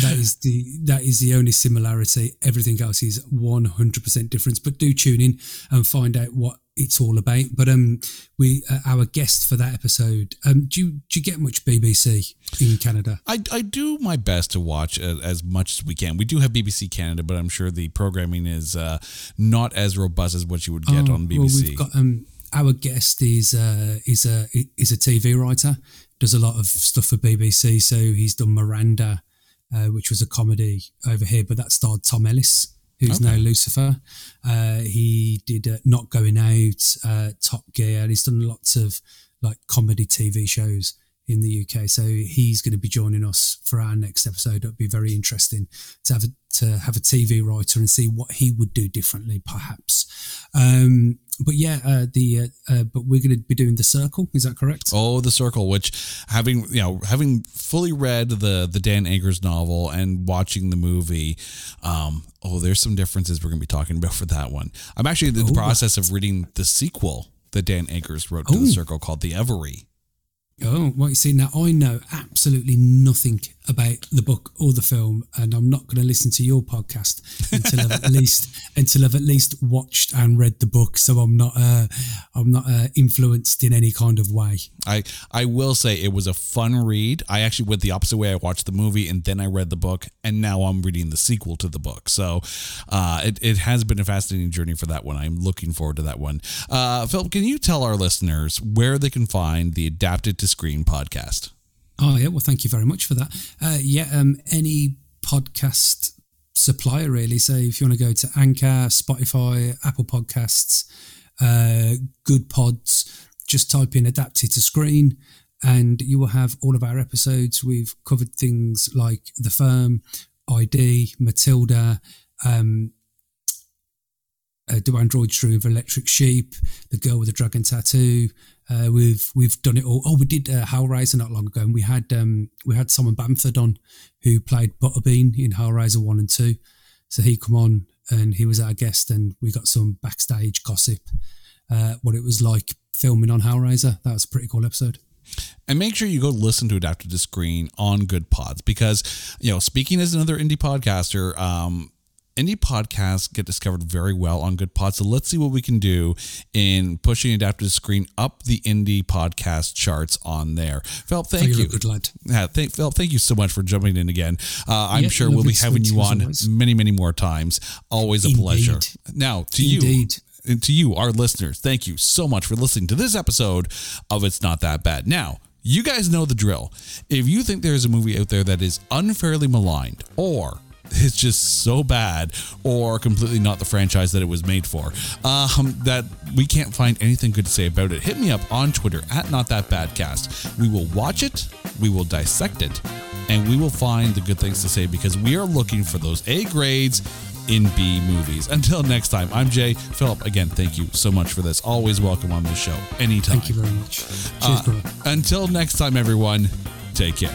That is the that is the only similarity. Everything else is one hundred percent difference. But do tune in and find out what it's all about. But um, we uh, our guest for that episode. Um, do you do you get much BBC in Canada? I, I do my best to watch as, as much as we can. We do have BBC Canada, but I'm sure the programming is uh, not as robust as what you would get Oh, on BBC. Well, we've got um, our guest is uh, is a is a TV writer. Does a lot of stuff for BBC. So he's done Miranda, uh, which was a comedy over here, but that starred Tom Ellis, who's now Lucifer. Uh, he did uh, Not Going Out, uh, Top Gear. He's done lots of like comedy TV shows in the UK. So he's going to be joining us for our next episode. It'll be very interesting to have a, to have a TV writer and see what he would do differently, perhaps. Um, but yeah, uh, the uh, uh, but we're going to be doing the circle. Is that correct? Oh, the circle. Which having you know having fully read the the Dave Eggers novel and watching the movie, um, oh, there's some differences we're going to be talking about for that one. I'm actually in the Oh. process of reading the sequel that Dave Eggers wrote to Oh. the circle called The Every. Oh, well, you see, now I know absolutely nothing about the book or the film, and I'm not going to listen to your podcast until I've at least until I've at least watched and read the book. So I'm not uh, I'm not uh, influenced in any kind of way. I I will say it was a fun read. I actually went the opposite way. I watched the movie and then I read the book, and now I'm reading the sequel to the book. So uh, it it has been a fascinating journey for that one. I'm looking forward to that one. Uh, Philip, can you tell our listeners where they can find the Adapted to Screen podcast? Oh yeah, well, thank you very much for that. Uh, yeah, um, any podcast supplier really. So if you want to go to Anchor, Spotify, Apple Podcasts, uh, Goodpods, just type in "adapted to screen." And you will have all of our episodes. We've covered things like The Firm, ID, Matilda, um, uh, Do Androids Dream of Electric Sheep, The Girl with the Dragon Tattoo. Uh, we've we've done it all. Oh, we did uh, Hellraiser not long ago, and we had um, we had Simon Bamford on, who played Butterbean in Hellraiser one and two. So he come on and he was our guest, and we got some backstage gossip, uh, what it was like filming on Hellraiser. That was a pretty cool episode. And make sure you go listen to Adapted to Screen on Goodpods because, you know, speaking as another indie podcaster, um, indie podcasts get discovered very well on Goodpods. So let's see what we can do in pushing Adapted to Screen up the indie podcast charts on there. Philip, thank a you. good lad. Yeah, thank, Philip, thank you so much for jumping in again. Uh, I'm Yeah, sure we'll be having you on always. many, many more times. Always a Indeed. pleasure. Now, to you, Indeed. and to you, our listeners, thank you so much for listening to this episode of It's Not That Bad. Now, you guys know the drill. If you think there's a movie out there that is unfairly maligned or it's just so bad or completely not the franchise that it was made for, um, that we can't find anything good to say about it, hit me up on Twitter at Not That Badcast. We will watch it, we will dissect it, and we will find the good things to say because we are looking for those A grades in B movies. Until next time, I'm Jay. Philip, again, thank you so much for this. Always welcome on the show. Anytime. Thank you very much. Cheers, Uh, until next time, everyone, take care.